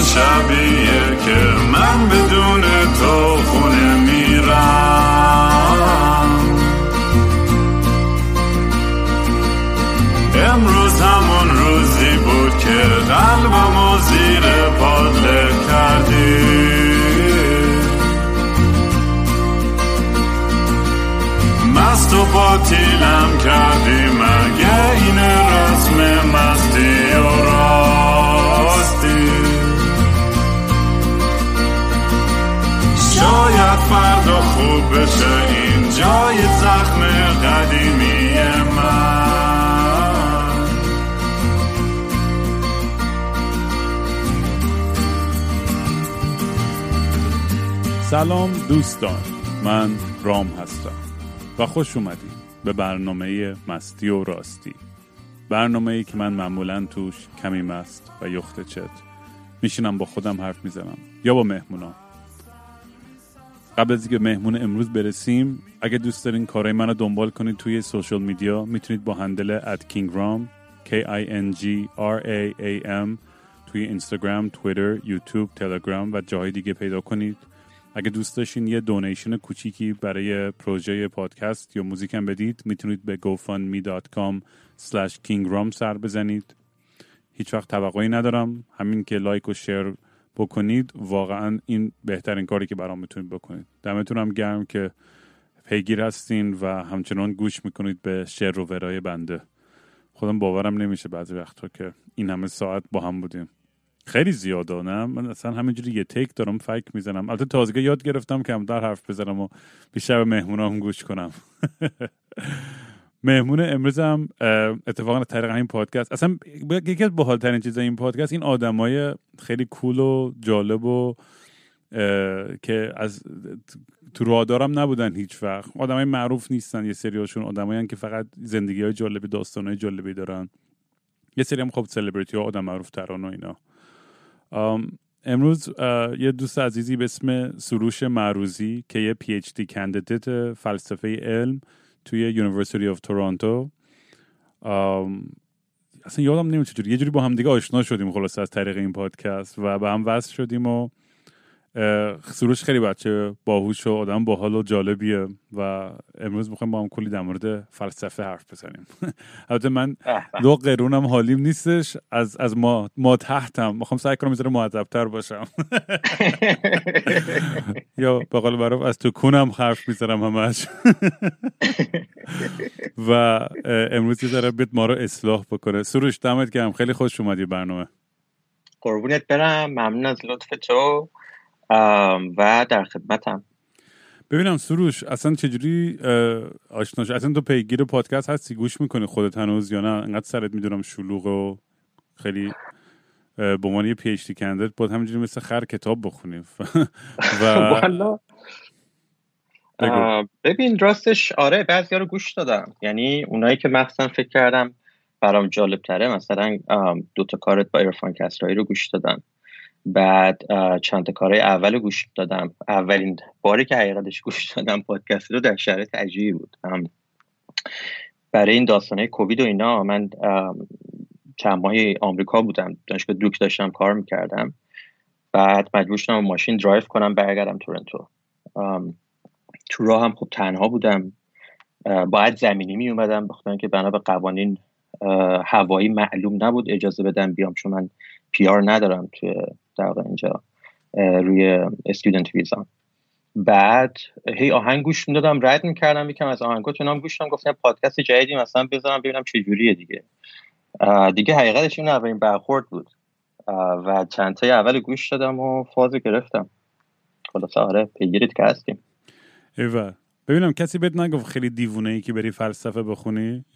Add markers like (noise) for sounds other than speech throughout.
شبیه که من بدون تو سلام دوستان من رام هستم و خوش اومدید به برنامه مستی و راستی. برنامه ای که من معمولا توش کمی مست و یخت چت میشینم با خودم حرف می‌زنم یا با مهمونا. قبل از اینکه مهمون امروز برسیم اگه دوست دارین کارهای منو دنبال کنید توی سوشال میدیا می‌تونید با هندل at kingram k i n g r a a m توی اینستاگرام، تویتر، یوتیوب، تلگرام و جاهای دیگه پیدا کنید. اگه دوست داشتین یه دونیشن کوچیکی برای پروژه پادکست یا موزیکم بدید می‌تونید به gofundme.com kingram سر بزنید. هیچ وقت توقعی ندارم. همین که لایک و شیر بکنید واقعا این بهترین کاری که برام می‌تونید بکنید. دمتون هم گرم که پیگیر هستین و همچنان گوش می‌کنید به شعر و ورای بنده. خودم باورم نمیشه بعضی وقتا که این همه ساعت با هم بودیم. خیلی زیاده نه من اصلا همینجوری یه تیک دارم فکر می‌زنم. البته تازگی یاد گرفتم که در حرف بزنم و بیشتر به مهمونام گوش کنم. (laughs) مهمون امروز هم اتفاقا طریق این پادکست. اصلا یکی از باحالترین چیزای این پادکست این آدمای خیلی کول و جالب و که از تو رادارم نبودن هیچ وقت. آدمای معروف نیستن یه سریاشون. آدمایی که فقط زندگی های جالبی داستان های جالبی دارن. یه سری هم خب سلبریتی ها آدم معروف تران و اینا. امروز یه دوست عزیزی به اسم سروش معروزی که یه PhD candidate فلسفه علم توی University of Toronto اصلا یادم نمیاد چجوری یه جوری با هم دیگه آشنا شدیم خلاصه از طریق این پادکست و به هم وصل شدیم و سروش خیلی بچه باهوش و آدم باحال و جالبیه و امروز می‌خوایم با هم کلی در مورد فلسفه حرف بزنیم. (laughs) البته من دو قرونم حالیم نیستش از از ما ما تحتم. می‌خوام سعی کنم می‌ذاره معذبتر باشم. (laughs) یا به قول معروف از تو کونم حرف می‌ذارم همش. (laughs) و امروز یه ذره بیت ما رو اصلاح بکنه. سروش دمت گرم. خیلی خوش اومدی برنامه. قربونت برم. ممنون از لطف تو. و در خدمتم. ببینم سروش اصلا چجوری آشناش اصلا تو پیگیر پادکست هستی؟ گوش می‌کنی خودت هنوز یا نه؟ انقدر سرت می‌دونم شلوغ و خیلی به عنوان یه پی اچ دی همینجوری مثل خر کتاب بخونیم. (laughs) و ببین راستش آره بعضی رو گوش دادم. یعنی اونایی که مخصوصا فکر کردم برام جالب تره مثلا دوتا کارت با ایرفان کسرایی رو گوش دادم بعد چند تا کارهای اول گوش دادم. اولین باری که حقیقتش گوش دادم پادکست رو در شرایط عجیبی بود. برای این داستانه کووید و اینا من چند ماهی آمریکا بودم دانشگاه دوک داشتم کار می‌کردم. بعد مجبور شدم ماشین درایو کنم برگردم تورنتو. تو راه هم خب تنها بودم. باید زمینی می اومدم بخاطر که بنا به قوانین هوایی معلوم نبود اجازه بدم بیام چون من پیار ندارم توی در اینجا روی استودنت ویزا بعد هی آهنگ گوش می‌دادم رد می‌کردم یکم از آهنگاتون هم گوش گفتم پادکست جدیدی مثلا بذارم ببینم چه جوریه دیگه. دیگه حقیقتش این اولین برخورد بود. و چند تای اول گوش دادم و فاز گرفتم. خلاص آره پیگیرید که هستیم. ایوه ببینم کسی بهت نگفت خیلی دیوونه ای که بری فلسفه بخونی؟ (laughs)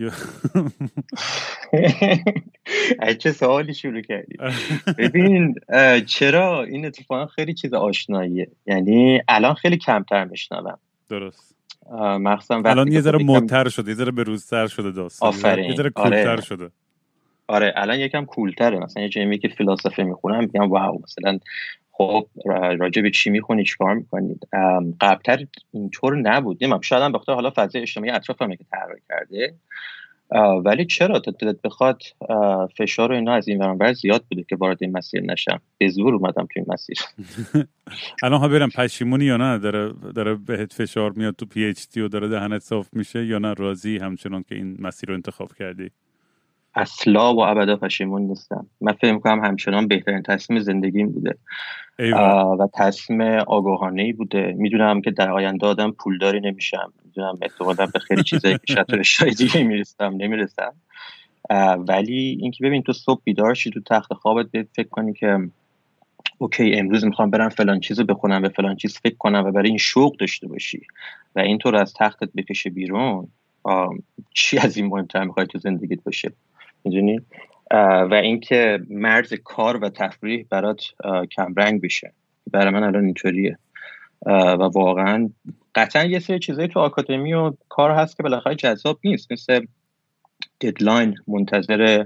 چه سوالی شروع کردی. ببین چرا این اتفاقا خیلی چیز آشناییه؟ یعنی الان خیلی کمتر میشنوم. درست. مخصوصا الان یه ذره مدتر شده یه ذره به روزتر شده داستان. آفرین یه ذره آره. کولتر شده. آره الان یکم کولتره. مثلا یه جایی که فلسفه می‌خونم میگم واو مثلا خب راجع به چی می‌خونی؟ چیکار می‌کنید قبلتر اینطور نبود. نمیم شاید هم بخاطر حالا فضای اجتماعی اطرافم که تغییر کرده. ولی چرا؟ تا دلت بخواد فشار و اینا از این ورانور زیاد بوده که وارد این مسیر نشم. به زور اومدم تو این مسیر. (laughs) (laughs) الان ها برم پشیمونی یا نه؟ داره, داره بهت فشار میاد تو پی اچ دی و داره دهنت صاف میشه یا نه؟ راضی همچنان که این مسیر رو انتخاب کردی؟ اصلا و ابدا پشیمون نیستم. من فکر می‌کنم همچنان بهترین تصمیم زندگیم بوده. و تصمیم آگاهانه ای بوده. می‌دونم که در آینده آدم پولداری نمیشم. می‌دونم احتمالا به خیلی چیزایی که شاید دیگه می‌رسم نمی‌رسم. ولی اینکه ببین تو صبح بیدار شی تو تخت خوابت فکر کنی که اوکی امروز می‌خوام برم فلان چیز رو بخونم به فلان چیز فکر کنم و برای این شوق داشته باشی و اینطور از تختت بکشه بیرون چی از این مهمتر می‌خوای تو زندگیت باشه؟ می‌دونی؟ و اینکه مرز کار و تفریح برات کمرنگ بشه. برای من الان اینطوریه. و واقعا قطعا یه سری چیزایی تو آکادمی و کار هست که بالاخره جذاب نیست. مثل deadline منتظر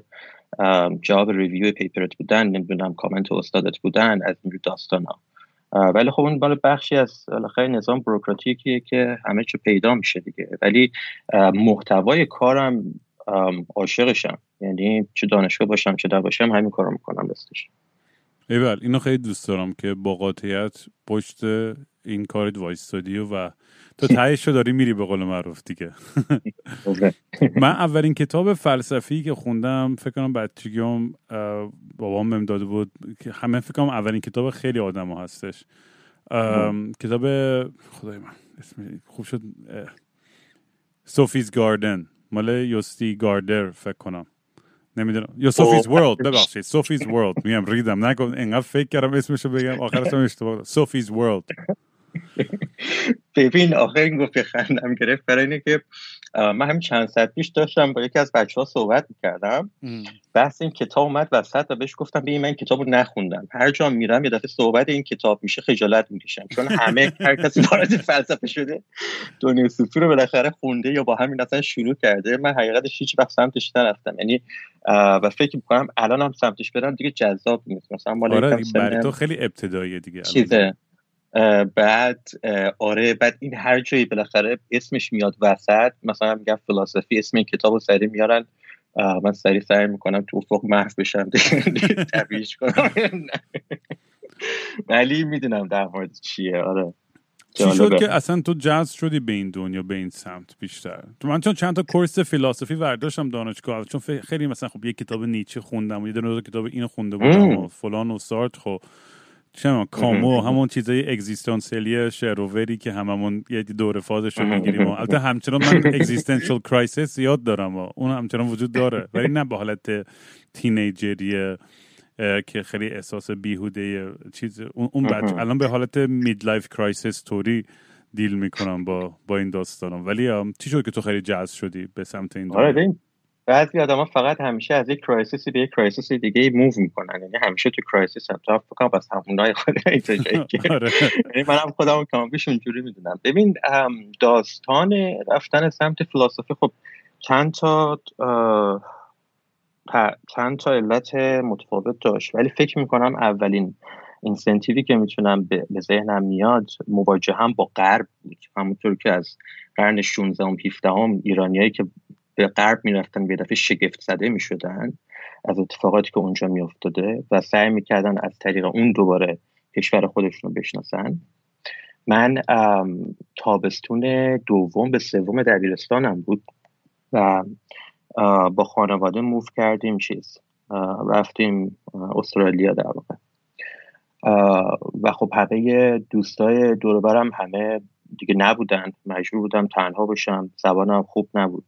جواب review paper ت بودن نمی‌دونم کامنت استادت بودن از این داستان ها ولی خب اون بالا بخشی از بالاخره نظام بروکراتیکیه که همه چی پیدا میشه دیگه. ولی محتوای کارم عاشقشم. یعنی چه دانشگاه باشم چه در باشم همین کارو می‌کنم دستش ایول اینو خیلی دوست دارم که با قاطعیت پشت این کارت وایستادی و تو (laughs) تهش داری میری به قول معروف دیگه. (laughs) من اولین کتاب فلسفی که خوندم فکر کنم بچگیام بابام بهم داده بود که همه فکر کنم اولین کتاب خیلی آدما هستش. کتاب خدای من اسم خوب شد Sophie's Garden. مال یوستین گاردر فکر کنم. نمی‌دونم. یا Sophie's World ببخشید. Sophie's World. میگم ریدم. نگم انقدر فکر کردم اسمشو بگم. آخرش هم اشتباه Sophie's World. ببین آخه این گفت خندم گرفت. برای اینه که من همین چند ساعت پیش داشتم با یکی از بچه ها صحبت می‌کردم. بحث این کتاب اومد وسط و بهش گفتم ببین من کتاب رو نخوندم. هر جا میرم یه دفعه صحبت این کتاب میشه خجالت می‌کشم. چون همه هر کسی وارد فلسفه شده دنیا صوفی رو بالاخره خونده یا با همین اصلا شروع کرده. من حقیقتش هیچ وقت سمتش نرفتم. یعنی و فکر می‌کنم الان هم سمتش برم دیگه جذاب نیست. مثلا مال آره برای تو خیلی ابتدایی دیگه. چیزه. بعد آره بعد این هر جایی بالاخره اسمش میاد وسط مثلا میگم فلسفی اسم این کتاب رو سریع میارن. من سریع سعی می‌کنم تو افق محو بشم. (laughs) تبیش کنم. ولی می‌دونم در مورد چیه. آره. چی شد که اصلا تو جذب شدی به این دنیا به این سمت بیشتر؟ تو من چون چند تا کورس فلسفی برداشتم دانشگاه چون خیلی مثلا خب یه کتاب نیچه خوندم و یه دونه کتاب اینو خونده بودم و فلان و سارت خب. چه کامو همون چیزای existential ی شر و وری که هممون یه دور فازش رو می‌گیریم البته همچنان من existential crisis زیاد دارم و اون همچنان وجود داره. ولی نه به حالت teenager ی که خیلی احساس بیهوده چیز. اون بچه. الان به حالت midlife crisis طوری deal می‌کنم با با این داستانم. ولی چی شد که تو خیلی جذب شدی به سمت این آره بعضی آدم فقط همیشه از یک crisis ی به یک crisis دیگه move می‌کنن. یعنی همیشه تو crisis هم. تو فکر بس همونای خود (laughs) آره. یعنی منم خودم کامبیش اونجوری می‌دونم. ببین داستان رفتن سمت فلسفی خب چند تا چند تا علت متفاوت داشت. ولی فکر می‌کنم اولین اینسنتیوی که می‌تونم به ذهنم میاد مواجه هم با غرب بود. همونطور که از قرن 16 و 17 هم ایرانیایی که به غرب می‌رفتن به دفعه شگفت زده می‌شدن از اتفاقاتی که اونجا میافتاده و سعی می‌کردن از طریق اون دوباره کشور خودشون رو بشناسن. من تابستون دوم به سوم دبیرستانم بود و با خانواده موف کردیم چیز رفتیم استرالیا در واقع. و خب همه دوستای دوربرم همه دیگه نبودن مجبور بودم تنها باشم زبانم خوب نبود.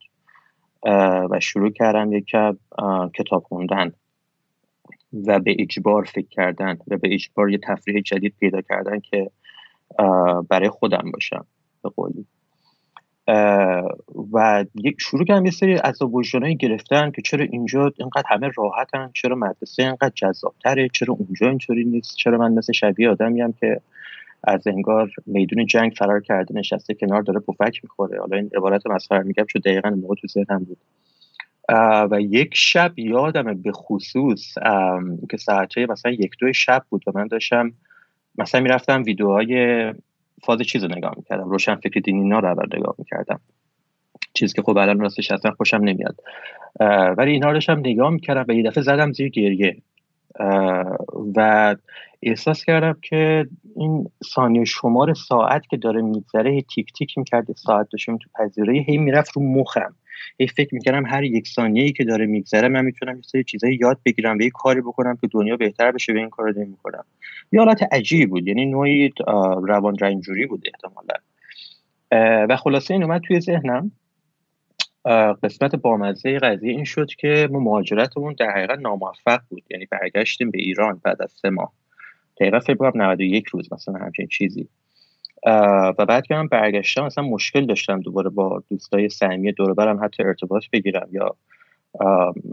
و شروع کردم یک کتاب خوندن و به اجبار فکر کردن و به اجبار یه تفریح جدید پیدا کردن که برای خودم باشم به قولی. و یک شروع کردم یه سری از وجدانایی گرفتن که چرا اینجا اینقدر همه راحتن چرا مدرسه اینقدر جذابتره چرا اونجا اینطوری نیست چرا من مثل شبیه آدمیم که از انگار میدون جنگ فرار کرده نشسته کنار داره پفک می‌خوره. حالا این عبارت مسخره میگم چون دقیقا موقع تو ذهنم بود. و یک شب یادمه به خصوص که ساعته مثلا یک دو شب بود و من داشتم مثلا می‌رفتم ویدیوهای فاز چیز رو نگاه می‌کردم. روشن فکر دینی نا رو نگاه می‌کردم. چیزی که خب الان راستش اصلا خوشم نمیاد. ولی اینا رو داشتم نگاه می‌کردم و یه دفعه زدم زیر گریه. و احساس کردم که این ثانیه شمار ساعت که داره میگذره تیک تیک می‌کرد ساعت داشتیم تو پذیرایی هی می‌رفت رو مخم. هی فکر می‌کردم هر یک ثانیه ای که داره میگذره من می‌تونم یه سری چیزایی یاد بگیرم و یه کاری بکنم که دنیا بهتر بشه به این کار رو نمی‌کنم یه حالت عجیبی بود یعنی نوعی روان رنجوری بود احتمالا. و خلاصه این اومد توی ذهنم. قسمت بامزه قضیه این شد که ما مهاجرتمون در حقیقت ناموفق بود. یعنی برگشتیم به ایران بعد از سه ماه. دقیقا فکر کنم 91 روز مثلا همچین چیزی. و بعد که من برگشتم مثلا مشکل داشتم دوباره با دوستای صمیمی دور برم حتی ارتباط بگیرم یا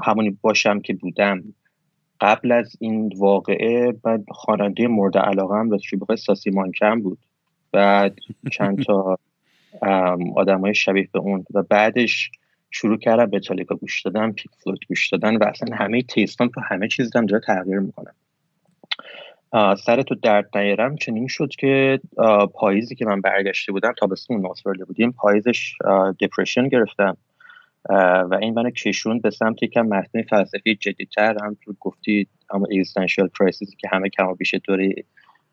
همونی باشم که بودم. قبل از این واقعه من خواننده مورد علاقه هم راستی بخواه ساسی مانکم بود. بعد چند تا آدم های شبیه به اون. و بعدش شروع کردم به تالیکا گوش دادن پیک فلوت گوش دادن و اصلا همه تیستان تو همه چیز دارم داره تغییر می‌کنم سر تو درد نیارم. چنین شد که پاییزی که من برگشته بودم تابستون استرالیا بودیم پاییزش depression گرفتم. و این منو کشوند به سمت یکم متن فلسفی جدیتر. هم تو گفتی اما existential crisis ی که همه کم و بیش دوری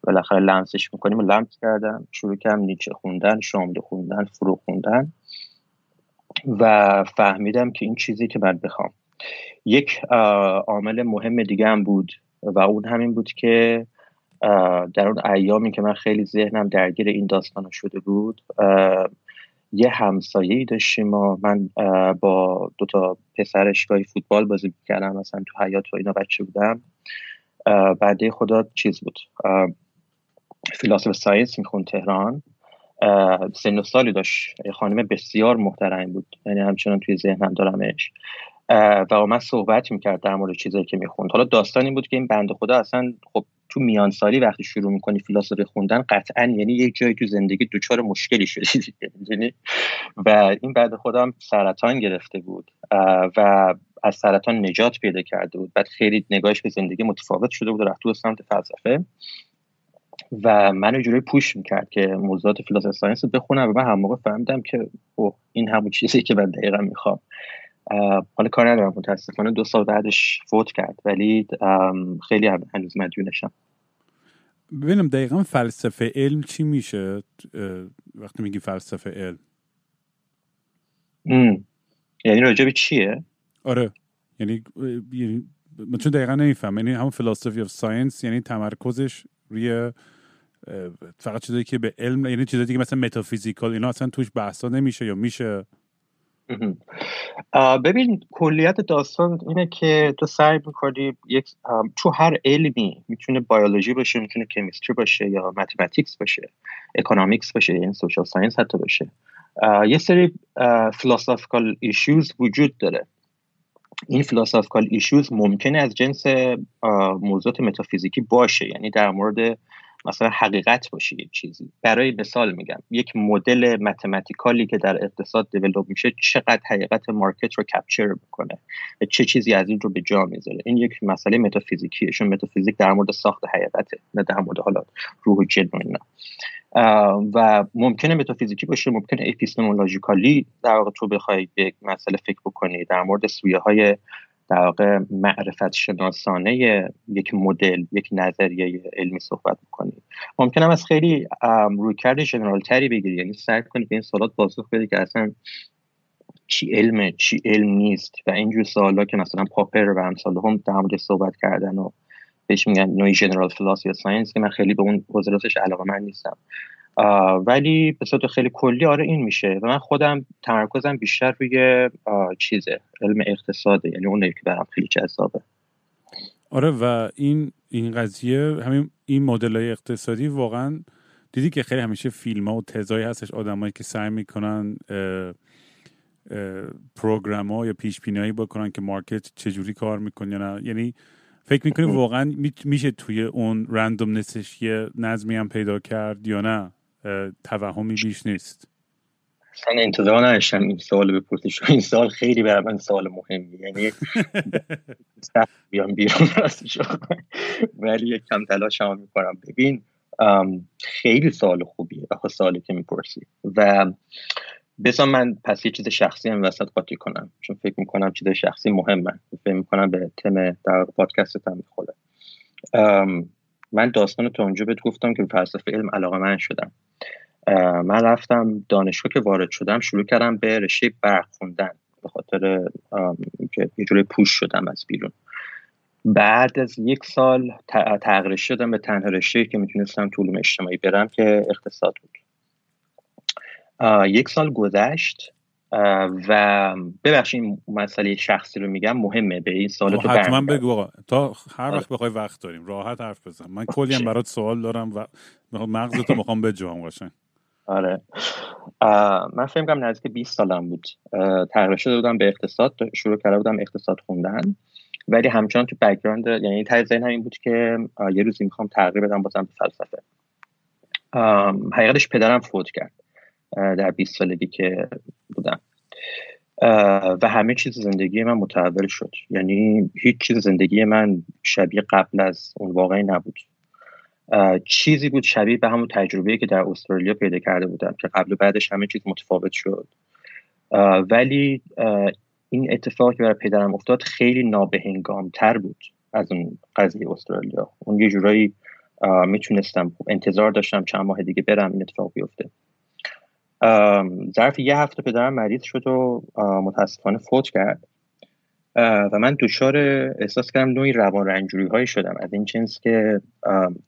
بالاخره لمسش می‌کنیم و لمس کردم شروع کردم نیچه خوندن شاملو خوندن فروغ خوندن و فهمیدم که این چیزی که من بخوام. یک عامل مهم دیگه هم بود و اون همین بود که در اون ایامی که من خیلی ذهنم درگیر این داستان شده بود یه همسایه داشتیم و من با دو تا پسرش گاهی فوتبال بازی کردم مثلا تو حیات و اینا بچه بودم. بعده خدا چیز بود. فیلاسوف ساینس میخون تهران سن و سالی داشت. خانم بسیار محترم بود. یعنی همچنان توی ذهنم دارمش. و من صحبت می‌کرد در مورد چیزایی که می‌خوند. حالا داستان این بود که این بند خدا اصلا خب تو میان سالی وقتی شروع می‌کنی فیلاسوفی خوندن قطعا یعنی یک جایی تو زندگی دچار مشکلی شدی. (laughs) یعنی و این بعد خودم سرطان گرفته بود. و از سرطان نجات پیدا کرده بود. بعد خیلی نگاهش به زندگی متفاوت شده بود و رفت تو سمت فلسفه. و منو جوری پوش می‌کرد که موضوعات فیلسوفی ساینس رو بخونم و من هم موقع فهمیدم که اوه این همون چیزی که من دقیقا می‌خوام. حالا کار ندارم متاسفانه دو سال بعدش فوت کرد ولی خیلی هنوز مدیونشم ببینم دقیقا فلسفه علم چی میشه؟ وقتی میگی فلسفه علم. یعنی راجع به چیه؟ آره یعنی یعنی من چون دقیقا نمیفهمم یعنی همون philosophy of science یعنی تمرکزش روی فقط چیزایی که به علم یعنی چیزایی که مثلا metaphysical اینا اصلا توش بحثا نمیشه یا میشه؟ ببین کلیت داستان اینه که تو سعی می‌کنی یک تو هر علمی می‌تونه بیولوژی باشه می‌تونه chemistry باشه یا mathematics باشه economics باشه یعنی social science حتی باشه. یه سری philosophical issues وجود داره. این philosophical issues ممکنه از جنس موضوعات متافیزیکی باشه یعنی در مورد مثلا حقیقت باشه یک چیزی. برای مثال میگم یک مدل mathematical ی که در اقتصاد develop میشه چقدر حقیقت market رو capture می‌کنه چه چیزی از این رو به جا می‌ذاره. این یک مسئله متافیزیکیه چون متافیزیک در مورد ساخت حقیقته نه در مورد حالا روح جن و اینا. و ممکنه متافیزیکی باشه ممکنه اپیستمولوژیکالی در واقع تو بخوای به مسئله فکر بکنی در مورد سویه های در واقع معرفت شناسانه یک مدل یک نظریه علمی صحبت بکنی ممکنه از خیلی رویکرد جنرال تری بگیری. یعنی سعی کنی به این سوالات پاسخ بدی که اصلا چی علمه چی علم نیست. و اینجور سوالا که مثلا پاپر و امثال هم در مورد صحبت کردن و بهش میگن نوعی جنرال فلسفی ساینس که من خیلی به اون حوزلاتش علاقه من نیستم. ولی به صورت خیلی کلی آره این میشه. و من خودم تمرکزم بیشتر روی چیزه علم اقتصاده. یعنی اون که برام خیلی جذابه. آره و این این قضیه همین این مدل های اقتصادی واقعا دیدی که خیلی همیشه فیلم ها و تزایی هستش. آدمایی که سعی می‌کنن پروگرام ها یا پیش بینایی بکنن که مارکت چجوری کار می‌کنه نه. یعنی فکر می‌کنی واقعا میشه توی اون رندومنسش یه نظمی هم پیدا کرد یا نه؟ توهمی بیش نیست. اصلا انتظار نداشتم این سوال بپرسی این سوال خیلی برای من سوال مهمی یعنی بیام بیرون ولی یک کم تلاش هم می‌کنم. ببین خیلی سوال خوبیه. آخه سوالی که می‌پرسی. و بذار من پس یه چیز شخصی هم وسط قاطی کنم. چون فکر می‌کنم چیز شخصی مهمه. فکر می‌کنم به تم در پادکست هم می‌خوره. من داستان تو اونجا بهت گفتم که به فلسفه علم علاقه من شدم. من رفتم دانشگاه که وارد شدم شروع کردم به رشته برق خوندن به خاطر که یه جوری پوش شدم از بیرون. بعد از یک سال تغییر شدم به تنها رشته که می‌تونستم تو علوم اجتماعی برم که اقتصاد بود. یک سال گذشت و ببخشید این مسئله شخصی رو میگم مهمه. به این سال تو حتما بگو آقا. تا هر وقت بخوای وقت داریم راحت حرف بزن. من کلی هم برات سوال دارم و مغزتو می‌خوام بجوام قشنگ. آره. من فکر کنم نزدیک 20 سالم بود. تغییر شده بودم به اقتصاد شروع کرده بودم اقتصاد خوندن. ولی همچنان تو background یعنی ته ذهن همین بود که یه روزی می‌خوام تغییر بدم بازم به فلسفه. حقیقتش پدرم فوت کرد. در 20 سالگی که بودم. و همه چیز زندگی من متحول شد. یعنی هیچ چیز زندگی من شبیه قبل از اون واقعی نبود. چیزی بود شبیه به همون تجربه که در استرالیا پیدا کرده بودم که قبل و بعدش همه چیز متفاوت شد. ولی این اتفاقی که برای پدرم افتاد خیلی نابهنگام تر بود از اون قضیه استرالیا. اون یه جورایی می‌تونستم انتظار داشتم چند ماه دیگه برم این اتفاق بیفته. ظرف یه هفته پدرم مریض شد و متاسفانه فوت کرد. و من دچار احساس کردم نوعی روان رنجوری هایی شدم. از این جنس که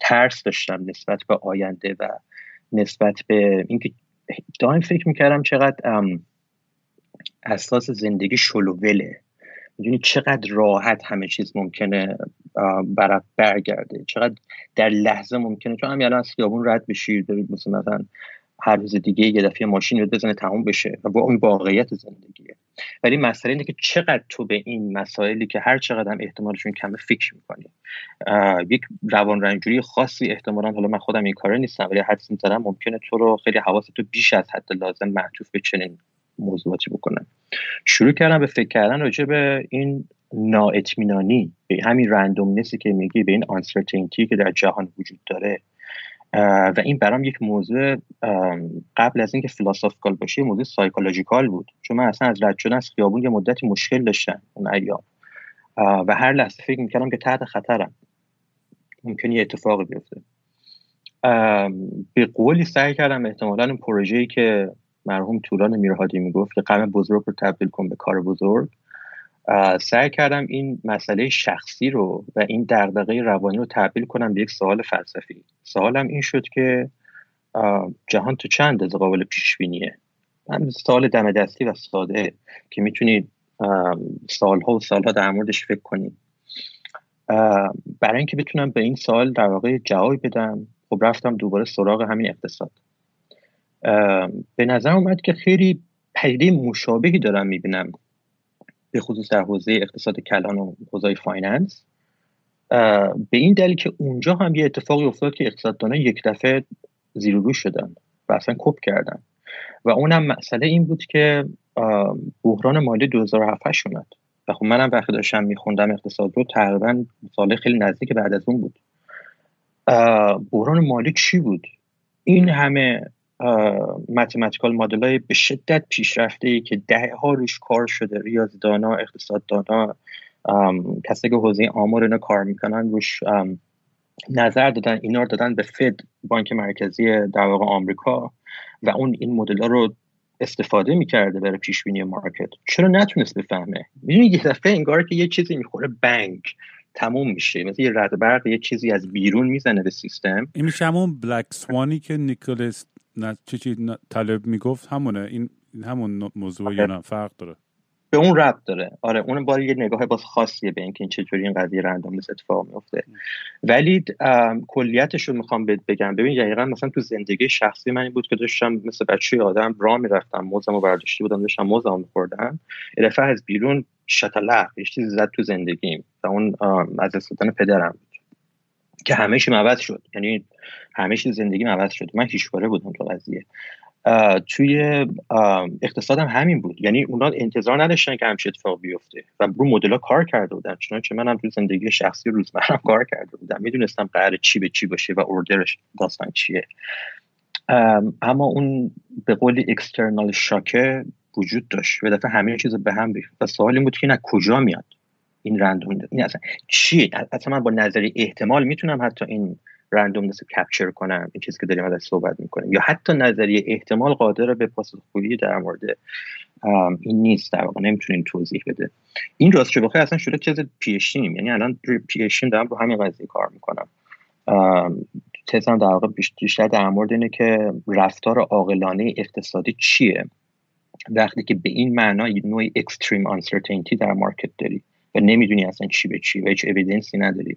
ترس داشتم نسبت به آینده و نسبت به اینکه دائم فکر می‌کردم چقدر اساس زندگی شلووله می‌دونی چقدر راحت همه چیز ممکنه برات برگرده. چقدر در لحظه ممکنه. چون همین الان از خیابون رد بشی دارید مثلا هر روز دیگه یه دفعه ماشین رو بزنه تموم بشه و با اون واقعیت زندگیه. ولی مسئله اینه که چقدر تو به این مسائلی که هر چقدر هم احتمالشون کمه فکر می‌کنی. یک روان رنجوری خاصی احتمالا حالا من خودم این کاره نیستم ولی حدس می‌زنم ممکنه تو رو خیلی حواست تو بیش از حد لازم معطوف به چنین موضوعاتی بکنن شروع کردم به فکر کردن راجع به این نااطمینانی به همین randomness ی که میگی به این uncertainty ی که در جهان وجود داره. و این برام یک موضوع قبل از اینکه philosophical باشه موضوع psychological بود. چون من اصلا از رد شدن از خیابون یه مدتی مشکل داشتم اون ایام. و هر لحظه فکر می‌کردم که تحت خطرم. ممکنه یه اتفاقی بیفته. به قولی سعی کردم احتمالا اون پروژه‌ای که مرحوم طولان میرهادی می‌گفت که غم بزرگ رو تبدیل کن به کار بزرگ. سعی کردم این مسئله شخصی رو و این دغدغه روانی رو تبدیل کنم به یک سوال فلسفی. سوالم این شد که جهان تو چند از قابل پیش بینیه من سوال دم دستی و ساده که می‌تونید سالها و سالها در موردش فکر کنید. برای اینکه بتونم به این سوال در واقع جواب بدم خب رفتم دوباره سراغ همین اقتصاد. به نظر اومد که خیلی پدیده مشابهی دارم می‌بینم. به خصوص در حوزه اقتصاد کلان و حوزه finance به این دلیل که اونجا هم یه اتفاقی افتاد که اقتصاددانان یک دفعه زیر رو شدن و اصلا کپ کردن. و اونم مسئله این بود که بحران مالی 2007 اومد. و خب منم وقتی داشتم میخوندم اقتصاد رو تقریبا سال خیلی نزدیک بعد از اون بود. بحران مالی چی بود؟ این همه متمتیکال مدل های به شدت پیشرفته ای که ده ها روش کار شده ریاضیدانا اقتصاددانا کسی که حوزه آمار اینا کار می‌کنن روش نظر دادن اینا رو دادن به فد بانک مرکزی در واقع آمریکا و اون این مدل ها رو استفاده می‌کرده برای پیش بینی مارکت. چرا نتونست بفهمه؟ می‌دونی یه دفعه انگار که یه چیزی می‌خوره بنک تموم میشه. مثل یه رد برق یه چیزی از بیرون می‌زنه به سیستم. این میشه همون بلک سوانی که نیکولس نه چی چی طالب می‌گفت همونه. این همون موضوع یا نه فرق داره؟ به اون ربط داره. آره اون بار یه نگاه باز خاصیه به اینکه این چجوری این قضیه رندوم اتفاق میفته ولی کلیتش رو می‌خوام بگم. ببین دقیقا مثلا تو زندگی شخصی من این بود که داشتم مثل بچه آدم را می‌رفتم. موزم رو برداشتی بودم داشتم موزم میخوردم دفعه از بیرون شتلق یه چیزی زد تو زندگیم. و اون از استادان پدرم بود. که همه چی عوض شد. یعنی همه چیز زندگی عوض شد. من هیچباره بودم تو قضیه. توی اقتصادم همین بود. یعنی اونا انتظار نداشتن که همچین اتفاق بیفته و رو مدل کار کرده بودن. چنانچه منم تو زندگی شخصی روزمرم کار کرده بودم. می‌دونستم قرار چی به چی باشه و اوردرش داستان چیه. اما اون به قولی اکسترنال شاکه وجود داشت. و دفعه همه چیز به هم ریخت. و سوال این بود که نه کجا میاد؟ این رندوم این اصلا چیه؟ اصلا من با نظری احتمال می‌تونم حتی این رندوم رو کپچر کنم این چیزی که داریم ازش صحبت می‌کنیم. یا حتی نظریه احتمال قادر به پاسخگویی در مورد این نیست در واقع نمی‌تونیم توضیح بده. این راست چه بخیر اصلا شده چیز پیشیم یعنی الان پی دارم رو همین قضیه کار می‌کنم. تزم در واقع بیشتر در مورد اینه که رفتار عاقلانه اقتصادی چیه؟ وقتی که به این معنا نوعی اکستریم uncertainty در مارکت داری. و نمی‌دونی اصلا چی به چی و هیچ اویدنسی نداری.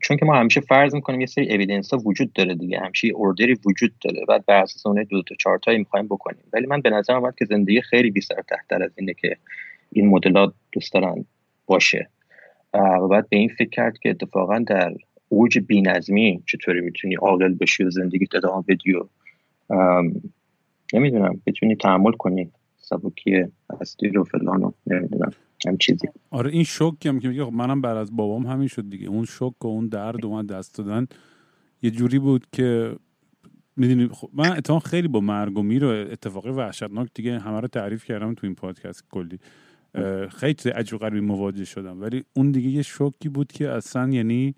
چون که ما همیشه فرض می‌کنیم یه سری اویدنس ها وجود داره دیگه همیشه اوردری وجود داره بعد بر اساس اون دو تا چهار تایی می‌خوایم بکنیم. ولی من به نظر اومد که زندگی خیلی بی سر تحتر از اینه که این مدلات دوست دارن باشه. و بعد به این فکر کرد که اتفاقا در اوج بینظمی چطوری می‌تونی عاقل بشی و زندگی ادامه بدی و نمی‌دونم بتونی تحمل کنی سبکی هستی رو فلان نمی‌دونم. هم چیزی. آره این شوک هم که میگه خب منم بر از بابام همین شد دیگه. اون شوک و اون درد و من دست دادن یه جوری بود که می‌دونی خب من اتفاقا خیلی با مرگ و میر و اتفاقی وحشتناک دیگه همه رو تعریف کردم تو این پادکست کلی. خیلی عجب غریبی مواجه شدم. ولی اون دیگه یه شوکی بود که اصلا یعنی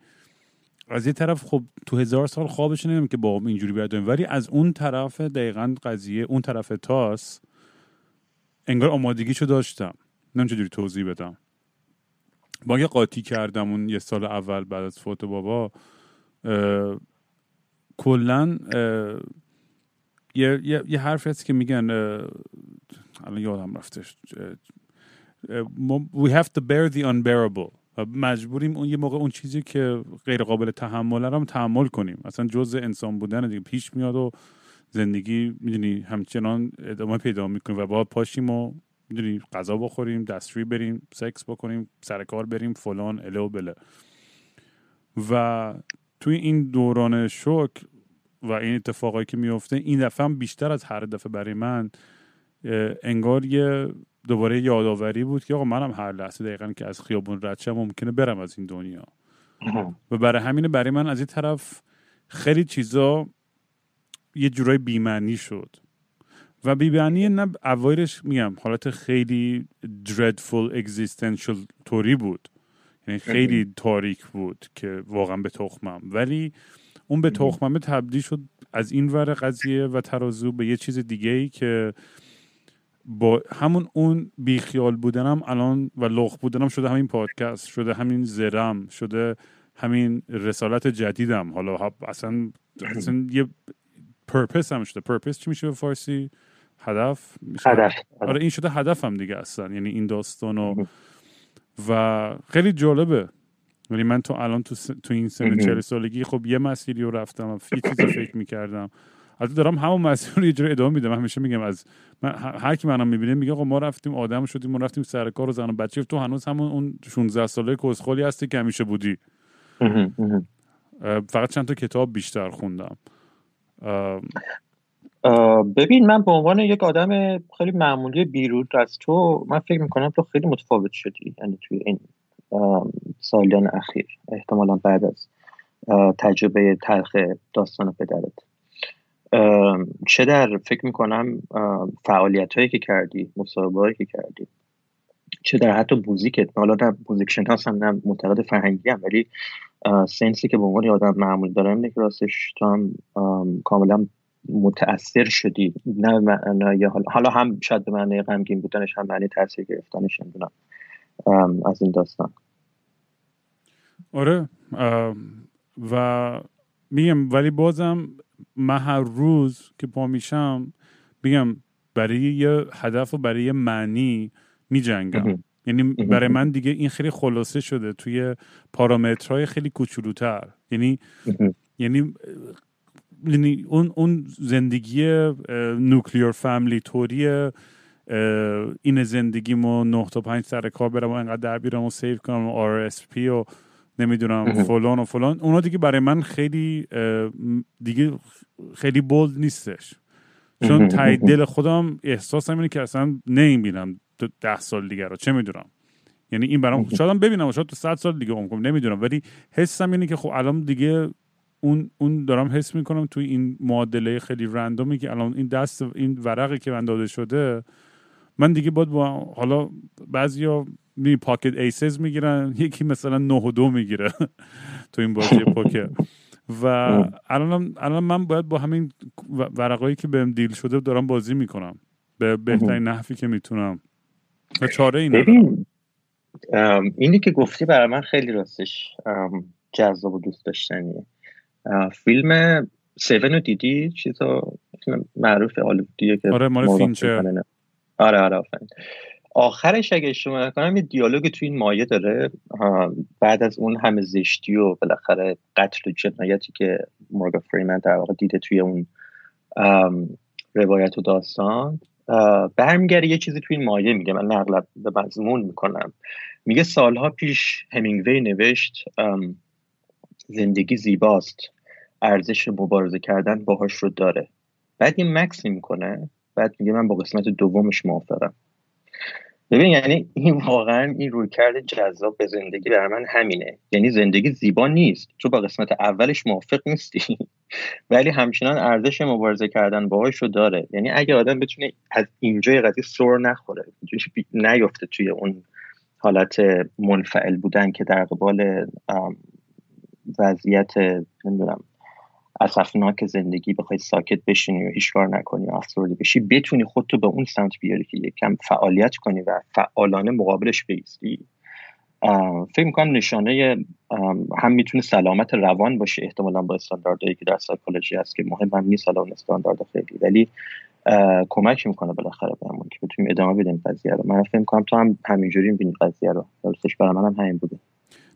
از یه طرف خب تو هزار سال خوابش نمیم که بابام اینجوری بیاد ولی از اون طرف دقیقا قضیه اون طرف تاس انگار آمادگیشو داشتم. نم چجوری توضیح بدم. با یه قاطی کردم اون یه سال اول بعد از فوت بابا کلا یه, یه،, یه حرفی هست که میگن الان یادم رفتش we have to bear the unbearable. مجبوریم اون یه موقع اون چیزی که غیر قابل تحمل هم تحمل کنیم. اصلا جزء انسان بودن دیگه پیش میاد و زندگی می‌دونی همچنان ادامه پیدا می‌کنیم و باید پاشیم و می‌دونی غذا بخوریم دستشویی بریم سکس بکنیم سر کار بریم فلان اله و بله. و توی این دوران شوک و این اتفاقایی که میفته این دفعه هم بیشتر از هر دفعه برای من انگار یه دوباره یادآوری بود که آقا منم هر لحظه دقیقا که از خیابون رد ممکنه برم از این دنیا. و برای همینه برای من از این طرف خیلی چیزا یه جورای بیمعنی شد. و بیبانی نه اوایرش میگم حالت خیلی dreadful existential توری بود. یعنی خیلی تاریک بود که واقعا به تخمم. ولی اون به تخممه تبدیل شد از این ور قضیه و ترازو به یه چیز دیگه ای که با همون اون بیخیال بودنم الان و لخ بودنم شده همین پادکست شده همین زرم شده همین رسالت جدیدم. حالا اصلا اصلا یه پرپس هم شده. پرپس چی میشه به فارسی؟ هدف؟ هدف آره این شده هدفم دیگه اصلا. یعنی این داستان و و خیلی جالبه. ولی من تو الان تو, تو این سن چهل سالگی خب یه مسیری رو رفتم و یه چیزی فکر می‌کردم. از دارم همون مسیر رو یه جوری ادامه میدم. همیشه میگم از من هر کی منم می‌بینه میگه آقا ما رفتیم آدم شدیم ما رفتیم سر کار و زن و بچه. تو هنوز همون اون 16 ساله کسخلی هستی که همیشه بودی. فقط چند تا کتاب بیشتر خوندم. ببین من به عنوان یک آدم خیلی معمولی بیرون از تو من فکر می‌کنم تو خیلی متفاوت شدی یعنی توی این سالیان اخیر احتمالا بعد از تجربه تلخ داستان پدرت. چه در فکر می‌کنم فعالیت هایی که کردی مصاحبه هایی که کردی چه در حتی موزیکت حالا در موزیک شناس هم نه معتقد فرهنگی هم ولی سنسی که به عنوان آدم معمول دارم اینه راستش هم کاملا متاثر شدی. نه معنای حالا, حالا هم شاید به معنی غمگین بودنش هم معنی تاثیر گرفتنش نمی‌دونم. از این داستان. آره و میگم ولی بازم من هر روز که پا میشم میگم برای یه هدف و برای یه معنی میجنگم. یعنی برای من دیگه این خیلی خلاصه شده توی پارامترهای خیلی کوچولوتر. یعنی یعنی اون اون زندگی نوکلیر فامیلی توری این زندگیمو نه تا پنج سر کار برم و انقدر در بیارم و save کنم و RRSP و نمی‌دونم فلان و فلان. اونا دیگه برای من خیلی دیگه خیلی bold نیستش. چون تای دل خودم احساسم اینه که اصلا نمی‌بینم ده سال دیگه رو. چه می‌دونم؟ یعنی این برام شاید ببینم شاید تو صد سال دیگه عمر نمی‌دونم. ولی حسم اینه که خب الان دیگه اون اون دارم حس می‌کنم توی این معادله خیلی random ی که الان این دست این ورقی که من داده شده من دیگه باید با حالا بعضیا می pocket aces می‌گیرن یکی مثلا 9 و 2 می‌گیره تو این بازی (laughs) پوکر. و الان الان من باید با همین ورقایی که بهم deal شده دارم بازی می‌کنم. به بهترین نحوی که می‌تونم. و چاره اینه. ببین اینی که گفتی برای من خیلی راستش جذاب و دوست داشتنیه. فیلم Seven رو دیدی؟ چیزا معروف آلودیه که آره مال فینچر. آره آره آخرش اگه شما کنم یه دیالوگ تو این مایه داره. بعد از اون همه زشتی و بالاخره قتل و جنایتی که مورگا فریمن در واقع دیده توی اون روایت و داستان برمیگرده یه چیزی توی این مایه میگه. من نقل به مضمون می‌کنم. میگه سالها پیش همینگوی نوشت زندگی زیباست. ارزش مبارزه کردن باهاش رو داره. بعد این مکس می‌کنه بعد میگه من با قسمت دومش موافقم. ببین یعنی این واقعا این روی کرد جذاب به زندگی برای من همینه. یعنی زندگی زیبا نیست. تو با قسمت اولش موافق نیستی. (laughs) ولی همچنان ارزش مبارزه کردن باهاش رو داره. یعنی اگه آدم بتونه از اینجای قضیه سر نخوره نیفته توی اون حالت منفعل بودن که در قبال وضعیت نمی‌دونم اسفناک زندگی بخوای ساکت بشینی و هیچ کار نکنی و افسرده بشی بتونی خودتو به اون سمت بیاری که یکم فعالیت کنی و فعالانه مقابلش بیستی فکر می‌کنم نشانه هم می‌تونه سلامت روان باشه. احتمالا با استانداردهایی که در سایکولوژی هست که مهم هم نیست حالا اون استاندارد خیلی. ولی کمک می‌کنه بالاخره بهمون که بتونیم ادامه بدیم قضیه رو. من فکر می‌کنم تو هم همینجوری می‌بینی قضیه رو. درستش برای منم همین بوده.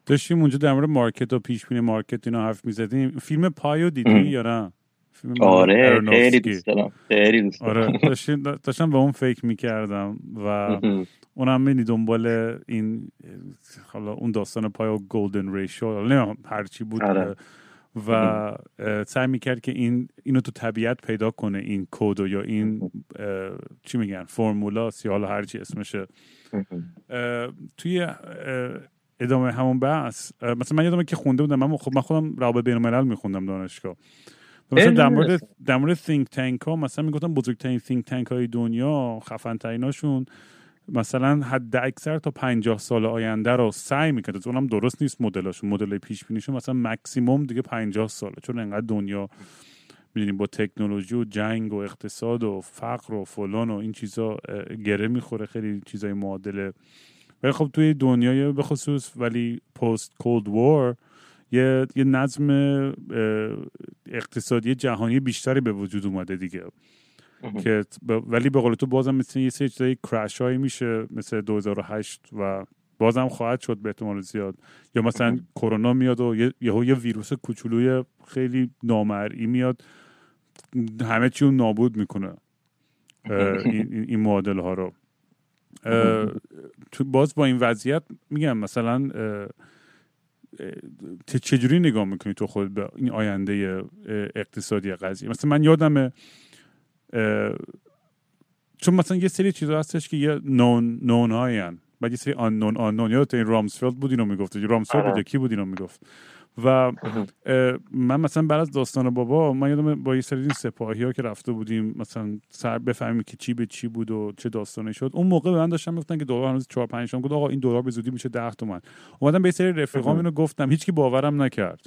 داشتیم اونجا در مورد market و پیش بینی market اینا حرف می‌زدیم. فیلم Pi و دیدی یا نه؟ آره خیلی دوست دارم خیلی دوست آره داشتم به اون فکر می‌کردم و اونم میدی دنبال این حالا اون داستان Pi و golden ratio نه هرچی بود. آره. و سعی می‌کرد که این اینو تو طبیعت پیدا کنه این کد یا این چی میگن فرمولا سی حالا هرچی اسمشه. توی ادامه همون بحث. مثلا من یادمه که خونده بودم من خب من خودم رابطه بین الملل میخوندم دانشگاه. مثلا در مورد در مورد think تانک ها مثلا می‌گفتم بزرگترین think تانک های دنیا خفن تریناشون مثلا حد اکثر تا 50 سال آینده رو سعی می‌کنه اونم درست نیست مدلاشون. مدل پیش بینیشون مثلا مکسیموم دیگه 50 ساله. چون انقدر دنیا می‌دونیم با تکنولوژی و جنگ و اقتصاد و فقر و فلان و این چیزا گره می‌خوره. خیلی چیزای معادله ولی خب توی دنیای به خصوص ولی پست کولد وار یه, یه نظم اقتصادی جهانی بیشتری به وجود اومده دیگه. که ولی به قول تو بازم مثل یه سری چیزای کرش هایی میشه مثل 2008 و بازم خواهد شد به احتمال زیاد. یا مثلا کرونا میاد و یه یه ویروس کوچولوی خیلی نامرئی میاد. همه چی نابود می‌کنه. (laughs) این, این معادل ها رو. تو باز با این وضعیت میگم مثلا چجوری نگاه می‌کنی تو خود به این آینده اقتصادی قضیه؟ مثلا من یادم چون مثلا یه سری چیزا هستش که یه نون نون هاین بعد یه سری آن نون آن نون یادت این رامسفیلد بود اینو می‌گفت. رامسفیلد بود کی بود اینو می‌گفت؟ و من مثلا بعد از داستان بابا من یادم با یه سری این سپاهی ها که رفته بودیم مثلا سر بفهمیم که چی به چی بود و چه داستانی شد. اون موقع به من داشتن می‌گفتن که دلار هنوز 4 5 گفت آقا این دلار به زودی میشه 10 تومن. اومدم به سری رفیقام اینو گفتم. هیچکی باورم نکرد.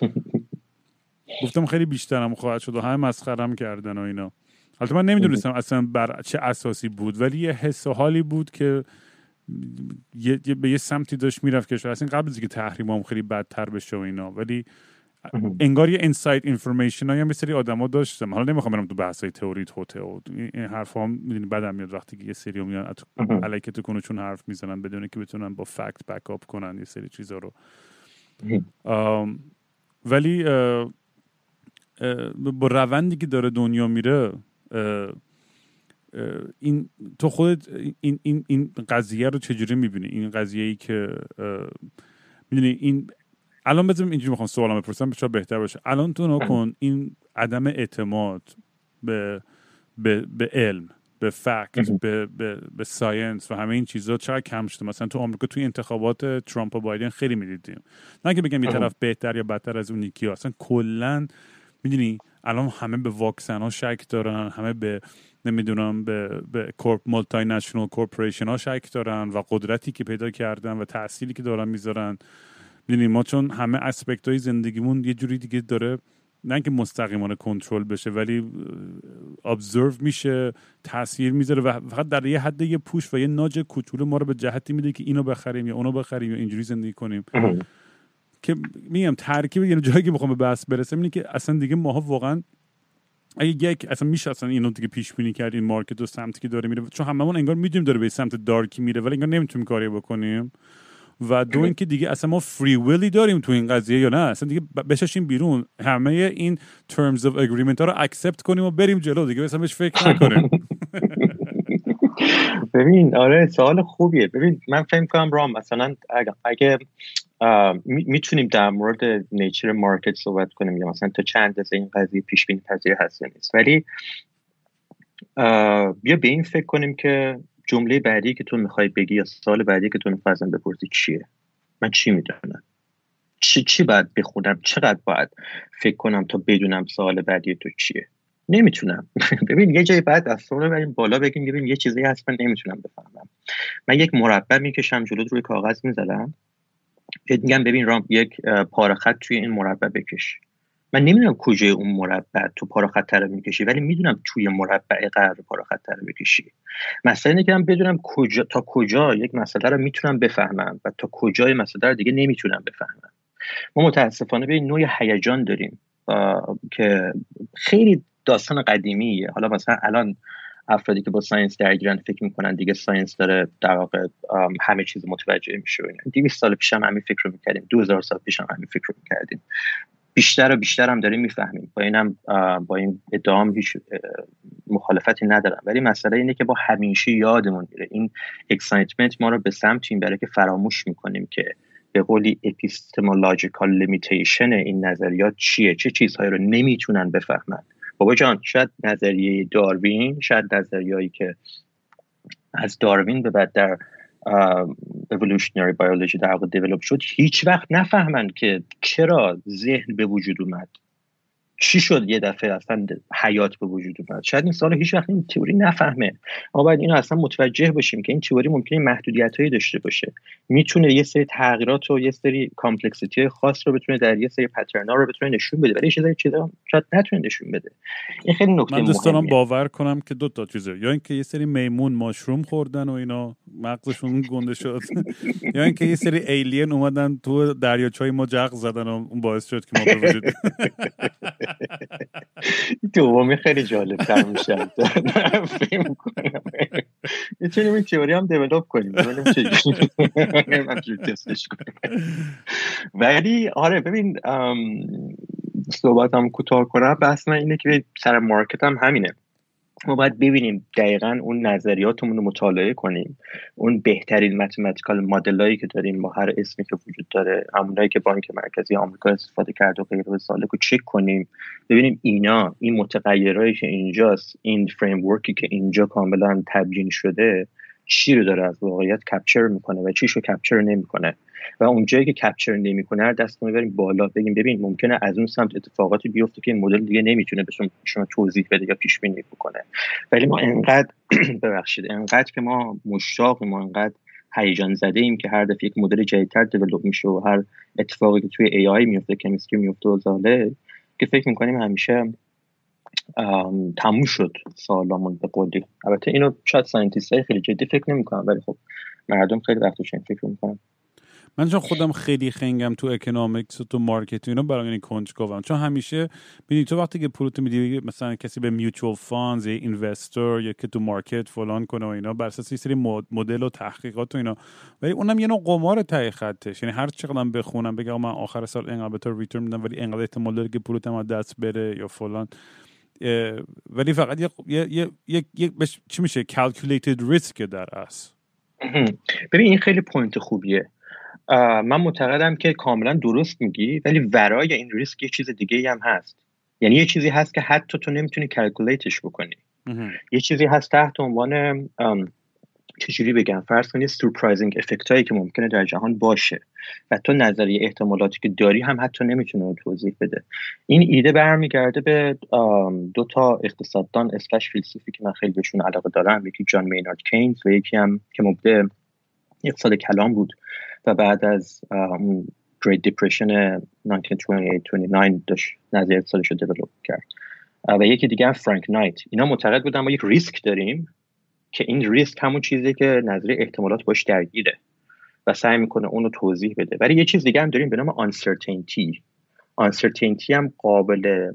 (laughs) گفتم خیلی بیشترم خواهد شد و همه مسخرم کردن و اینا. البته من نمی‌دونستم اصلا بر چه اساسی بود ولی یه حس و حالی بود که یه, به یه سمتی داشت می‌رفت کشور. اصلا قبل از اینکه تحریم هم خیلی بدتر بشه و اینا ولی انگار یه انسایت اینفورمیشن هم یه سری آدما داشتم حالا نمی‌خوام برم تو بحث های تئوری توته و این حرف هم می‌دونی بدم میاد وقتی که یه سری میان علیکت کنه چون حرف می‌زنن بدون که بتونن با فکت بک اپ کنن یه سری چیزا رو. ولی با روندی که داره دنیا میره این تو خودت این, این, این قضیه رو چجوری می‌بینی؟ این قضیه ای که می‌دونی این الان بذارم اینجوری می‌خوام سوالم بپرسم شاید بهتر باشه. الان تو نکن این عدم اعتماد به, به, به علم به فکت به, به, به ساینس و همه این چیزها چقدر کم شده؟ مثلا تو آمریکا توی انتخابات ترامپ و بایدن خیلی می‌دیدیم. نه که بگم یه طرف بهتر یا بدتر از اون یکی اصلا کلا می‌دونی الان همه به واکسن ها شک دارن همه به نمی‌دونم به, به corp multinational corporation ها شک دارن و قدرتی که پیدا کردن و تأثیری که دارن می‌ذارن. می‌دونی ما چون همه aspect های زندگیمون یه جوری دیگه داره نه اینکه مستقیمانه کنترل بشه ولی observe میشه تاثیر می‌ذاره و فقط در یه حد یه push و یه nudge کوچولو ما رو به جهتی میده که اینو بخریم یا اونو بخریم یا اینجوری زندگی کنیم. که میگم ترکیب یعنی جایی که بخوام به بحث برسم اینه که اصلا دیگه ماها واقعا اگه یک اصلا میشه اصلا اینو دیگه پیش بینی کرد این market و سمتی که داره میره. چون هممون انگار می‌دونیم داره به سمت dark ی میره ولی انگار نمی‌تونیم کاری بکنیم. و دو اینکه دیگه اصلا ما free will ی داریم تو این قضیه یا نه؟ اصلا دیگه بکشیم بیرون. همه این terms of agreement ها رو accept کنیم و بریم جلو دیگه. مثلا بهش فکر نکنیم. (laughs) (laughs) ببین آره سوال خوبیه. ببین من فکر کنم رام مثلا اگه می‌تونیم در مورد نیچر مارکت صحبت کنیم یا مثلا تا چند از این قضیه پیش بینی پذیر هست نیست. ولی بیا به این فکر کنیم که جمله بعدی که تو می‌خوای بگی یا سال بعدی که تو می‌خوای بپرسی چیه؟ من چی می‌دونم؟ چی چی باید بخونم؟ چقدر باید فکر کنم تا بدونم سال بعدی تو چیه؟ نمی‌تونم. (laughs) ببین یه جای بعد از رو بریم بالا بگیم ببین یه چیزی هست من نمی‌تونم بفهمم. من یک مربع می‌کشم جلو روی کاغذ می‌زدم میگم ببین رام یک پاره خط توی این مربع بکش من نمی‌دونم کجای اون مربع تو پارا خط می‌کشی ولی می‌دونم توی مربع قرار پارا خط بکشی. مثلا اینه که من بدونم کجا تا کجا یک مسئله رو می‌تونم بفهمم و تا کجای مسئله رو دیگه نمی‌تونم بفهمم. ما متاسفانه به نوع هیجان داریم که خیلی داستان قدیمیه. حالا مثلا الان افرادی که با science درگیرن فکر می‌کنن دیگه science داره در واقع همه چیز متوجه میشه 200 سال پیش هم همین فکر رو می‌کردیم. 2000 سال پیش هم همین فکر رو می‌کردیم. بیشتر و بیشتر هم داریم می‌فهمیم. با اینم با این ادام هیچ مخالفتی ندارم. ولی مسئله اینه که با همیشه یادمون میره. این excitement ما رو به سمت این برای که فراموش می‌کنیم که به قولی epistemological limitation این نظریات چیه؟ چه چیزهایی رو نمی‌تونن بفهمن؟ بابا جان شاید نظریه داروین شاید نظریه‌هایی که از داروین به بعد در evolutionary biology در واقع develop شد هیچ وقت نفهمند که چرا ذهن به وجود اومد. چی شد یه دفعه اصلا حیات به وجود اومد؟ شاید این سال هیچ وقت این تئوری نفهمه. ما باید اینو اصلا متوجه باشیم که این تئوری ممکنه محدودیت هایی داشته باشه. می‌تونه یه سری تغییرات و یه سری complexity خاص رو بتونه در یه سری pattern ا رو بتونه نشون بده. ولی چیزای چیزا شاید نتونه نشون بده. این خیلی نکته من دوست دارم باور کنم که دو تا چیزه. یا اینکه یه سری میمون ماشروم خوردن و اینا مغزشون گنده شد. (laughs) یا اینکه یه سری ایلین اومدن تو دریاچه ما جغ زدن و اون باعث شد که ما به وجود (laughs) دومی خیلی جالب تر میشه می‌تونیم این تیوری هم دیولوب کنیم. ولی آره ببین صحبت هم کوتاه کنم. بحث من اینه که سر مارکت هم همینه. ما باید ببینیم دقیقا اون نظریاتمون رو مطالعه کنیم. اون بهترین متمتیکال مدلایی که داریم با هر اسمی که وجود داره همونایی که بانک مرکزی آمریکا استفاده کرده و غیره و سالک رو چک کنیم. ببینیم اینا این متغیرهایی که اینجاست این فریم که اینجا کاملا تبیین شده چی رو داره از واقعیت کپچر می‌کنه و چیش رو کپچر نمی‌کنه. و اونجایی که capture نمی‌کنه هم دست ببریم بالا. بگیم ببین ممکنه از اون سمت اتفاقاتی بیفته که این مدل دیگه نمی‌تونه به شما توضیح بده یا پیش بینی بکنه. ولی ما انقدر (clears throat) ببخشید. انقدر که ما مشتاق ما انقدر هیجان زده ایم که هر دفعه یک مدل جدیدتر develop میشه و هر اتفاقی که توی AI میفته chemistry میفته و زاله که فکر می‌کنیم همیشه تموم شد سالامون به قولی. البته اینو شاید scientist های خیلی جدی فکر نمی‌کنم ولی خب مردم خیلی وقتش این فکر می‌کنم من چون خودم خیلی خنگم تو economics و تو market و اینا برای این کنجکاوم. چون همیشه ببین تو وقتی که پولت میدی مثلا کسی به mutual funds یا investor یا که تو market فلان کنه و اینا بر اساس سری مدل و تحقیقات و اینا. ولی اونم یه نوع قمار ته خطش. یعنی هر چقدر بخونم بگم من آخر سال اینقدر به تو return میدم ولی اینقدر احتمال داره که پولت ما دست بره یا فلان. ولی فقط یه یه یه, یه چی میشه؟ calculated risk در است ببین این خیلی point خوبیه. من معتقدم که کاملا درست میگی ولی ورای این ریسک یه چیز دیگه هم هست. یعنی یه چیزی هست که حتی تو نمی‌تونی calculate ش بکنی. یه چیزی هست تحت عنوان چجوری بگم؟ فرض کنید surprising effect هایی که ممکنه در جهان باشه و تو نظریه احتمالاتی که داری هم حتی نمی‌تونه توضیح بده. این ایده برمیگرده به دو تا اقتصاددان اسلش فیلسوفی که من خیلی بهشون علاقه دارم یکی جان مینارد کینز و یکی هم که مبدع اقتصاد کلام بود و بعد از Great Depression 1928-29 داشت نظریه اقتصادش رو کرد. و یکی دیگه فرانک نایت اینا معتقد بودن ما یک ریسک داریم که این ریسک همون چیزی که نظریه احتمالات باش درگیره و سعی می‌کنه اون توضیح بده. ولی یه چیز دیگه هم داریم به نام uncertainty. Uncertainty هم قابل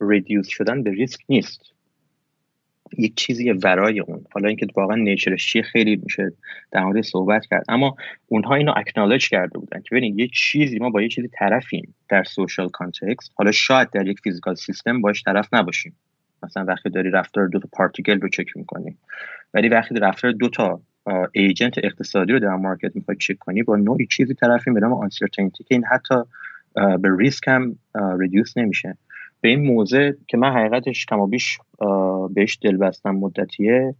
reduce شدن به ریسک نیست. یک چیزی ورای اون. حالا اینکه واقعا nature ش چیه خیلی میشه در مورد صحبت کرد. اما اونها اینو acknowledge کرده بودن که ببینید یه چیزی ما با یه چیزی طرفیم در social context حالا شاید در یک physical system باش طرف نباشیم. مثلا وقتی داری رفتار دو تا particle رو چک می‌کنی. ولی وقتی رفتار دو تا agent اقتصادی رو در market می‌خوای چک کنی با نوعی چیزی طرفی به نام uncertainty که این حتی به ریسک هم ریدیوس نمیشه. به این موضع که من حقیقتش کما بیش بهش دل بستم مدتیه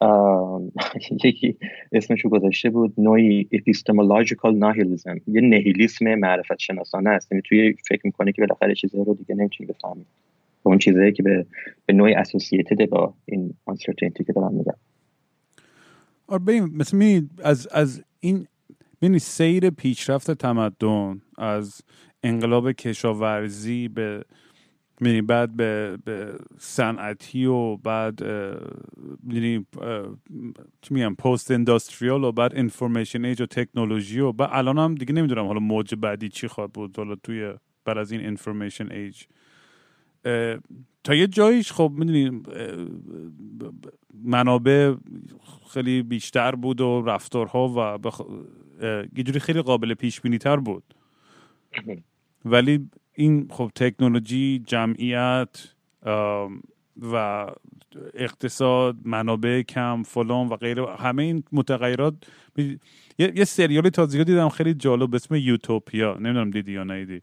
(laughs) یکی اسمشو گذاشته بود نوعی اپیستمولوژیکال ناهیلیزم یه نهیلیسم معرفت شناسانه است. یعنی توی فکر می‌کنی که بالاخره چیزی رو دیگه نمی‌تونی بفهمی. اون چیزایی که به, به نوعی اسوسییتد با این uncertainty که دارم میگم. آره ببین مثل از از این ببین سیر پیشرفت تمدن از انقلاب کشاورزی به میریم بعد به, به صنعتی و بعد میریم چی میگم پست اندستریال و بعد انفورمیشن ایج و تکنولوژی و بعد الان هم دیگه نمی‌دونم حالا موج بعدی چی خواهد بود حالا توی بعد از این انفورمیشن ایج. تا یه جاییش خب می‌دونیم منابع خیلی بیشتر بود و رفتارها و بخ... یه جوری خیلی قابل پیش بینی تر بود. (laughs) ولی این خب تکنولوژی جمعیت و اقتصاد منابع کم فلان و غیره همه این متغیرات یه, یه سریال تازگی دیدم خیلی جالب به اسم یوتوپیا. نمی‌دونم دیدی یا ندیدی.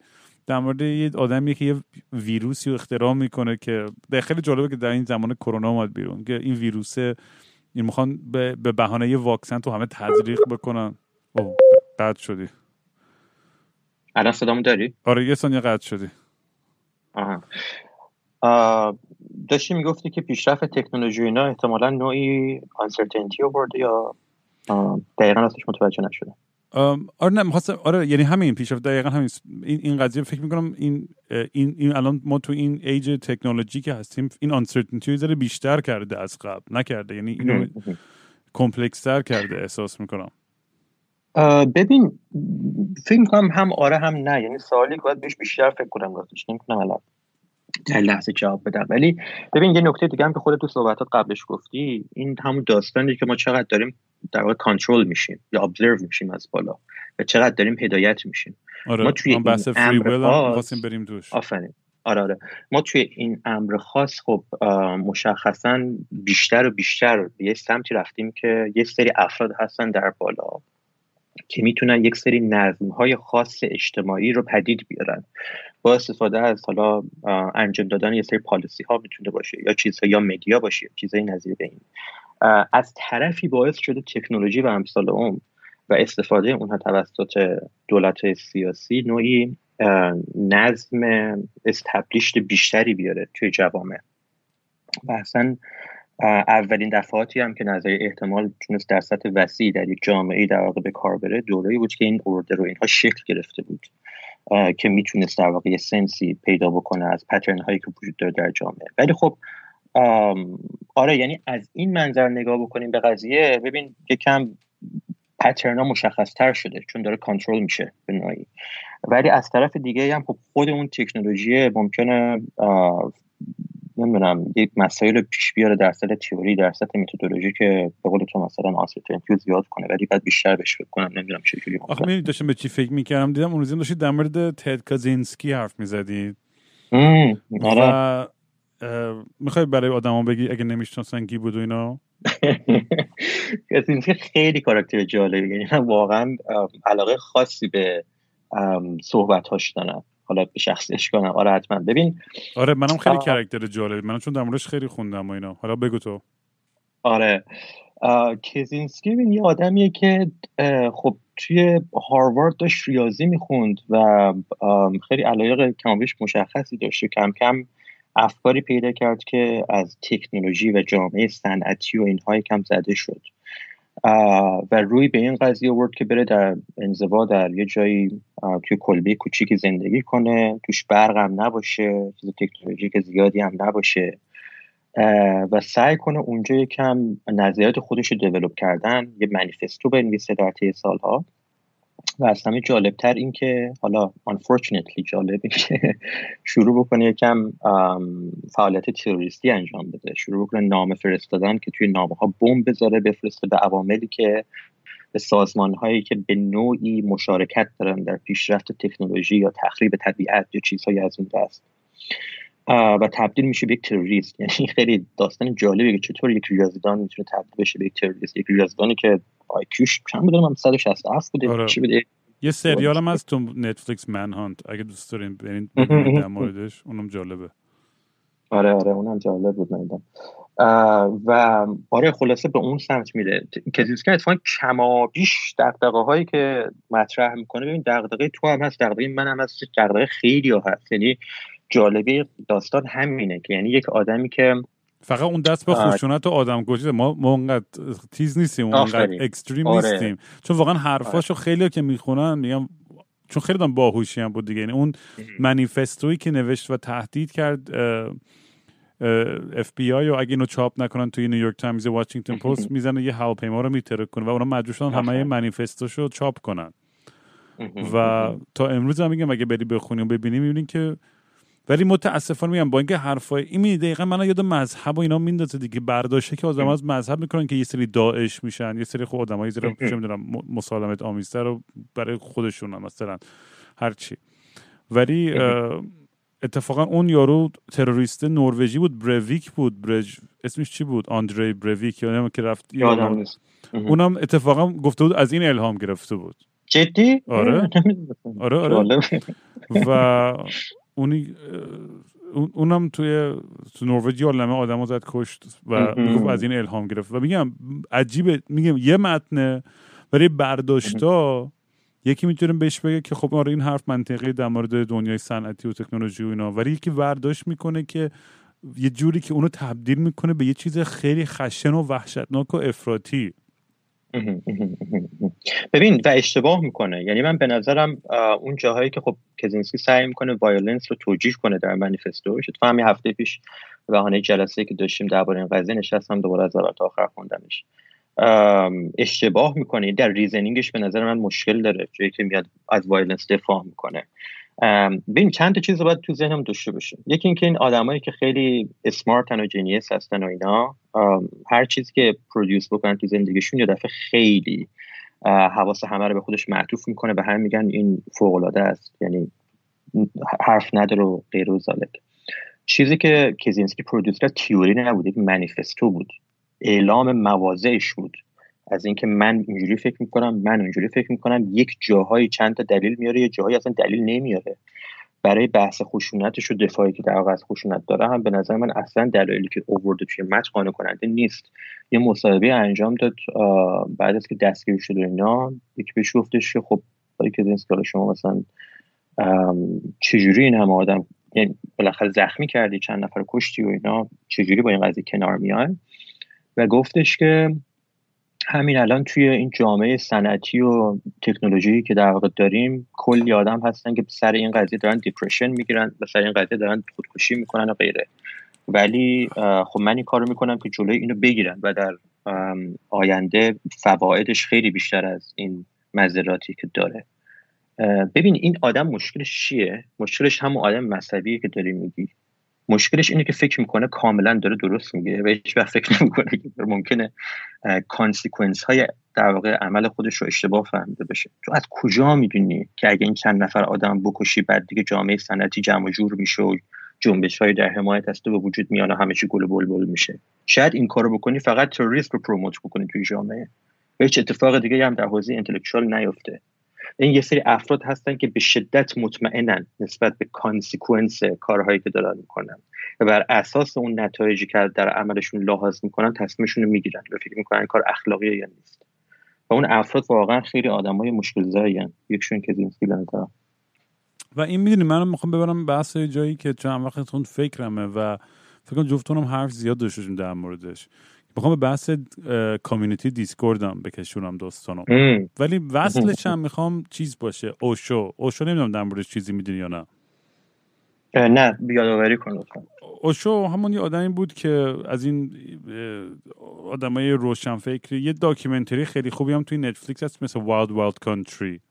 در مورد یه آدمی که یه ویروسی رو اختراع می‌کنه که به خیلی جالبه که در این زمان کرونا اومد بیرون که این ویروسه این می‌خوان به بهانه یه واکسن تو همه تزریق بکنن. اوه قطع شدی. الان صدامو داری؟ آره یه ثانیه قطع شدی. آها. داشتی می‌گفتی که پیشرفت تکنولوژی اینا احتمالا نوعی آنسرتینتی آورده یا دقیقا راستش متوجه نشدم. آره نه آره یعنی همین پیشرفت دقیقا همین. این این قضیه فکر می‌کنم این این این الان ما تو این ایج تکنولوژی که هستیم این uncertainty رو بیشتر کرده از قبل نکرده. یعنی اینو complex تر کرده احساس می‌کنم. ببین فکر می‌کنم هم آره هم نه. یعنی سوالی باید بهش بیشتر فکر کنم راستش نمی‌تونم الان در لحظه جواب بدم. ولی ببین یه نکته دیگه هم که خودت تو صحبتات قبلش گفتی این همون داستانی که ما چقدر داریم در واقع کنترل میشیم یا ابزرو میشیم از بالا و چقدر داریم هدایت میشیم. آره. ما توی این امر خاص بریم دوش آفرین. آره آره. ما توی این امر خاص خب مشخصا بیشتر و بیشتر به یه سمتی رفتیم که یه سری افراد هستن در بالا. که می‌تونن یک سری نظم های خاص اجتماعی رو پدید بیارن. با استفاده از حالا انجام دادن یه سری پالیسی ها می‌تونه باشه یا چیزها یا مدیا باشه چیزهای نظیر به این. از طرفی باعث شده تکنولوژی و امثال اون و استفاده اونها توسط دولت سیاسی نوعی نظم استبلیشت بیشتری بیاره توی جوامع. و اصلا اولین دفعاتی هم که نظریه احتمال تونست در سطح وسیع در یک جامعه در واقع به کار بره دوره‌ای بود که این اوردر رو اینها شکل گرفته بود که می‌تونست در واقع سنسی پیدا بکنه از پترن هایی که وجود داره در جامعه. ولی خب آره یعنی از این منظر نگاه بکنیم به قضیه ببین یکم پترن ها مشخص تر شده چون داره کنترل میشه به نوعی. ولی از طرف دیگه هم خب خود اون تکنولوژی ممکنه نمی‌دونم یک مسائل رو پیش بیاره در سطح تئوری در سطح متدولوژی که به قول تو مثلا آنسرتینتی زیاد کنه ولی بعد بیشتر بهش فکر کنم نمی‌دونم چه جوری آخه می داشتم به چی فکر می‌کردم؟ دیدم اون روزی داشتید در مورد تد کازینسکی حرف می‌زدید. آره. می‌خوای برای آدما بگی اگه نمی‌شناسن کی بود و اینا؟ (laughs) کازینسکی خیلی کاراکتر جالبی یعنی من واقعا علاقه خاصی به صحبت هاش دارم. حالا به شخصیش کنم آره حتما. ببین آره منم خیلی کرکتر جالبی منم چون در خیلی خوندم و اینا. حالا بگو تو. آره. کزینسکی ببین یه آدمیه که خب توی هاروارد داشت ریاضی می‌خوند و خیلی علایق کمابیش مشخصی داشت و کم کم افکاری پیدا کرد که از تکنولوژی و جامعه صنعتی و اینها کم زده شد. و روی به این قضیه آورد که بره در انزوا در یه جایی توی کلبه کوچیکی زندگی کنه. توش برق هم نباشه چیز تکنولوژیک زیادی هم نباشه. و سعی کنه اونجا یکم نظریات خودش رو دیولوب کردن یه منیفستو بنویسه در طی سالها. و از همه جالبتر این که حالا unfortunately جالب این که شروع بکنه یکم فعالیت تروریستی انجام بده. شروع بکنه نامه فرستادن که توی نامه ها بمب بذاره بفرسته به عواملی که به سازمان هایی که به نوعی مشارکت دارن در پیشرفت تکنولوژی یا تخریب طبیعت یا چیزهایی از این دست. و تبدیل میشه به یک تروریست. یعنی (laughs) خیلی داستان جالبه که چطور یک ریاضیدان می‌تونه تبدیل بشه به یک تروریست. یک ریاضیدانی که آیکیوش چند بوده؟ من 167 بوده. آره. چی بوده؟ یه سریال هم هست تو نتفلیکس من هانت اگه دوست دارین برین در موردش اونم جالبه. آره آره. اونم جالب بود ندیدم و آره خلاصه به اون سمت میره. کزینسکی اتفاقا کما بیش دقدقه هایی که مطرح می‌کنه. ببین دقدقه تو هم هست. دقدقه من هم هست. دقدقه خیلی ها هست. یعنی جالبه داستان همینه که یعنی یک آدمی که فقط اون دست به خشونت و آدم کشی ما ما اونقدر تیز نیستیم اونقدر extreme آره. نیستیم. چون واقعا حرفاشو آره. خیلی که می‌خونن میگم چون خیلی دم باهوشی هم بود دیگه. یعنی اون manifesto یی که نوشت و تهدید کرد اف بی آی و اگه اینو چاپ نکنن توی نیویورک تایمز یا واشنگتن پست می‌زنه یه هواپیما رو میترک کنه و اونا مجبور شدن همه manifesto شو چاپ کنن. و تا امروز هم میگم اگه بری بخونی و ببینی می‌بینی که ولی متاسفانه میگم با اینکه حرفای این می دقیقا من یاد مذهب و اینا میندازه دیگه برداشته که آدم از مذهب می‌کنن که یه سری داعش میشن یه سری خود آدمایی زیر چه می‌دونم مسالمت آمیزتر رو برای خودشون هم مثلا هرچی ولی اتفاقا اون یارو تروریست نروژی بود برویک بود برج اسمش چی بود؟ آندری برویک یا که رفت اونم اتفاقا گفته بود از این الهام گرفته بود. جدی؟ آره. آره آره. و (laughs) اونی اونم توی تو نروژ عالمه آدم زد کشت و می‌گفت از این الهام گرفت. و میگم عجیبه. میگم یه متنه برای برداشتا یکی می‌تونه بهش بگه که خب آره این حرف منطقی در مورد دنیای صنعتی و تکنولوژی و اینا. ولی یکی برداشت می‌کنه که یه جوری که اونو تبدیل می‌کنه به یه چیز خیلی خشن و وحشتناک و افراطی. (laughs) ببین و اشتباه می‌کنه. یعنی من به نظرم اون جاهایی که خب کزینسکی سعی می‌کنه violence رو توجیه کنه در manifesto ش تو همین هفته پیش بهانه جلسه که داشتیم درباره این قضیه نشستم دوباره از اول آخر خوندمش. اشتباه می‌کنه. در reasoning ش به نظر من مشکل داره. جایی که میاد از violence دفاع می‌کنه. ببین چند تا چیز باید تو ذهنم داشته باشیم. یکی اینکه این آدمایی که خیلی smart ن و genius هستن و اینا هر چیزی که پرودیوس بکنن تو زندگیشون یه دفعه خیلی حواس همه رو به خودش معطوف می‌کنه به هم میگن این فوق العاده است. یعنی حرف نداره و غیر چیزی که کزینسکی پرودیوس کرد تیوری نبود یک منیفستو بود. اعلام مواضعش بود. از اینکه من اینجوری فکر می‌کنم من اینجوری فکر می‌کنم یک جاهایی چند تا دلیل میاره یه جاهایی اصلا دلیل نمیاره. برای بحث خشونتش و دفاعی که در از خشونت داره هم به نظر من اصلا دلایلی که اوورده توی متن قانع کننده نیست. یه مصاحبه انجام داد بعد از که دستگیر شده اینا یکی بهش گفتش که خب که شما مثلا چجوری این همه آدم یعنی بالاخره زخمی کردی چند نفر کشتی و اینا چجوری با این قضیه کنار میان؟ و گفتش که همین الان توی این جامعه صنعتی و تکنولوژی که در واقع داریم کلی آدم هستن که سر این قضیه دارن دیپرشن می‌گیرن و سر این قضیه دارن خودکشی می‌کنن و غیره. ولی خب من این کارو می‌کنم که جلوی اینو بگیرن و در آینده فوایدش خیلی بیشتر از این مضراتی که داره. ببین این آدم مشکلش چیه؟ مشکلش همون آدم مذهبیه که داری میگی. مشکلش اینه که فکر می‌کنه کاملا داره درست میگه و هیچ وقت فکر نمی‌کنه که ممکنه consequence های در واقع عمل خودش رو اشتباه فهمیده بشه. تو از کجا می‌دونی که اگه این چند نفر آدم بکشی بعد دیگه جامعه صنعتی جمع جور میشه و جنبش های در حمایت از تو به وجود میان و همه چی گل بلبل میشه؟ شاید این کارو بکنی فقط تروریسم رو promote بکنی توی جامعه. هیچ اتفاق دیگه هم در حوزه intellectual نیفته. این یه سری افراد هستن که به شدت مطمئنن نسبت به consequence کارهایی که دارن می‌کنن. و بر اساس اون نتایجی که در عملشون لحاظ می‌کنن تصمیمشون رو می‌گیرن و فکر می‌کنن کار اخلاقی یا نیست. و اون افراد واقعا خیلی های مشکل زایی یکشون کزینسکی دارن و این می‌دونی من می‌خوام ببرم بحث جایی که چند وقت فکرمه و فکر کنم جفتونم حرف زیاد داشتیم در موردش. می‌خوام به بحث community دیسکوردم بکشونم دوستانم ولی وصلش هم (laughs) می‌خوام چیز باشه. اوشو. اوشو نمی‌دونم در موردش چیزی می‌دونی یا نه. نه یادآوری کن اوشو همون یه آدمی بود که از این آدمای روشن فکری یه documentary خیلی خوبی هم توی نتفلیکس هست مثل Wild Wild Country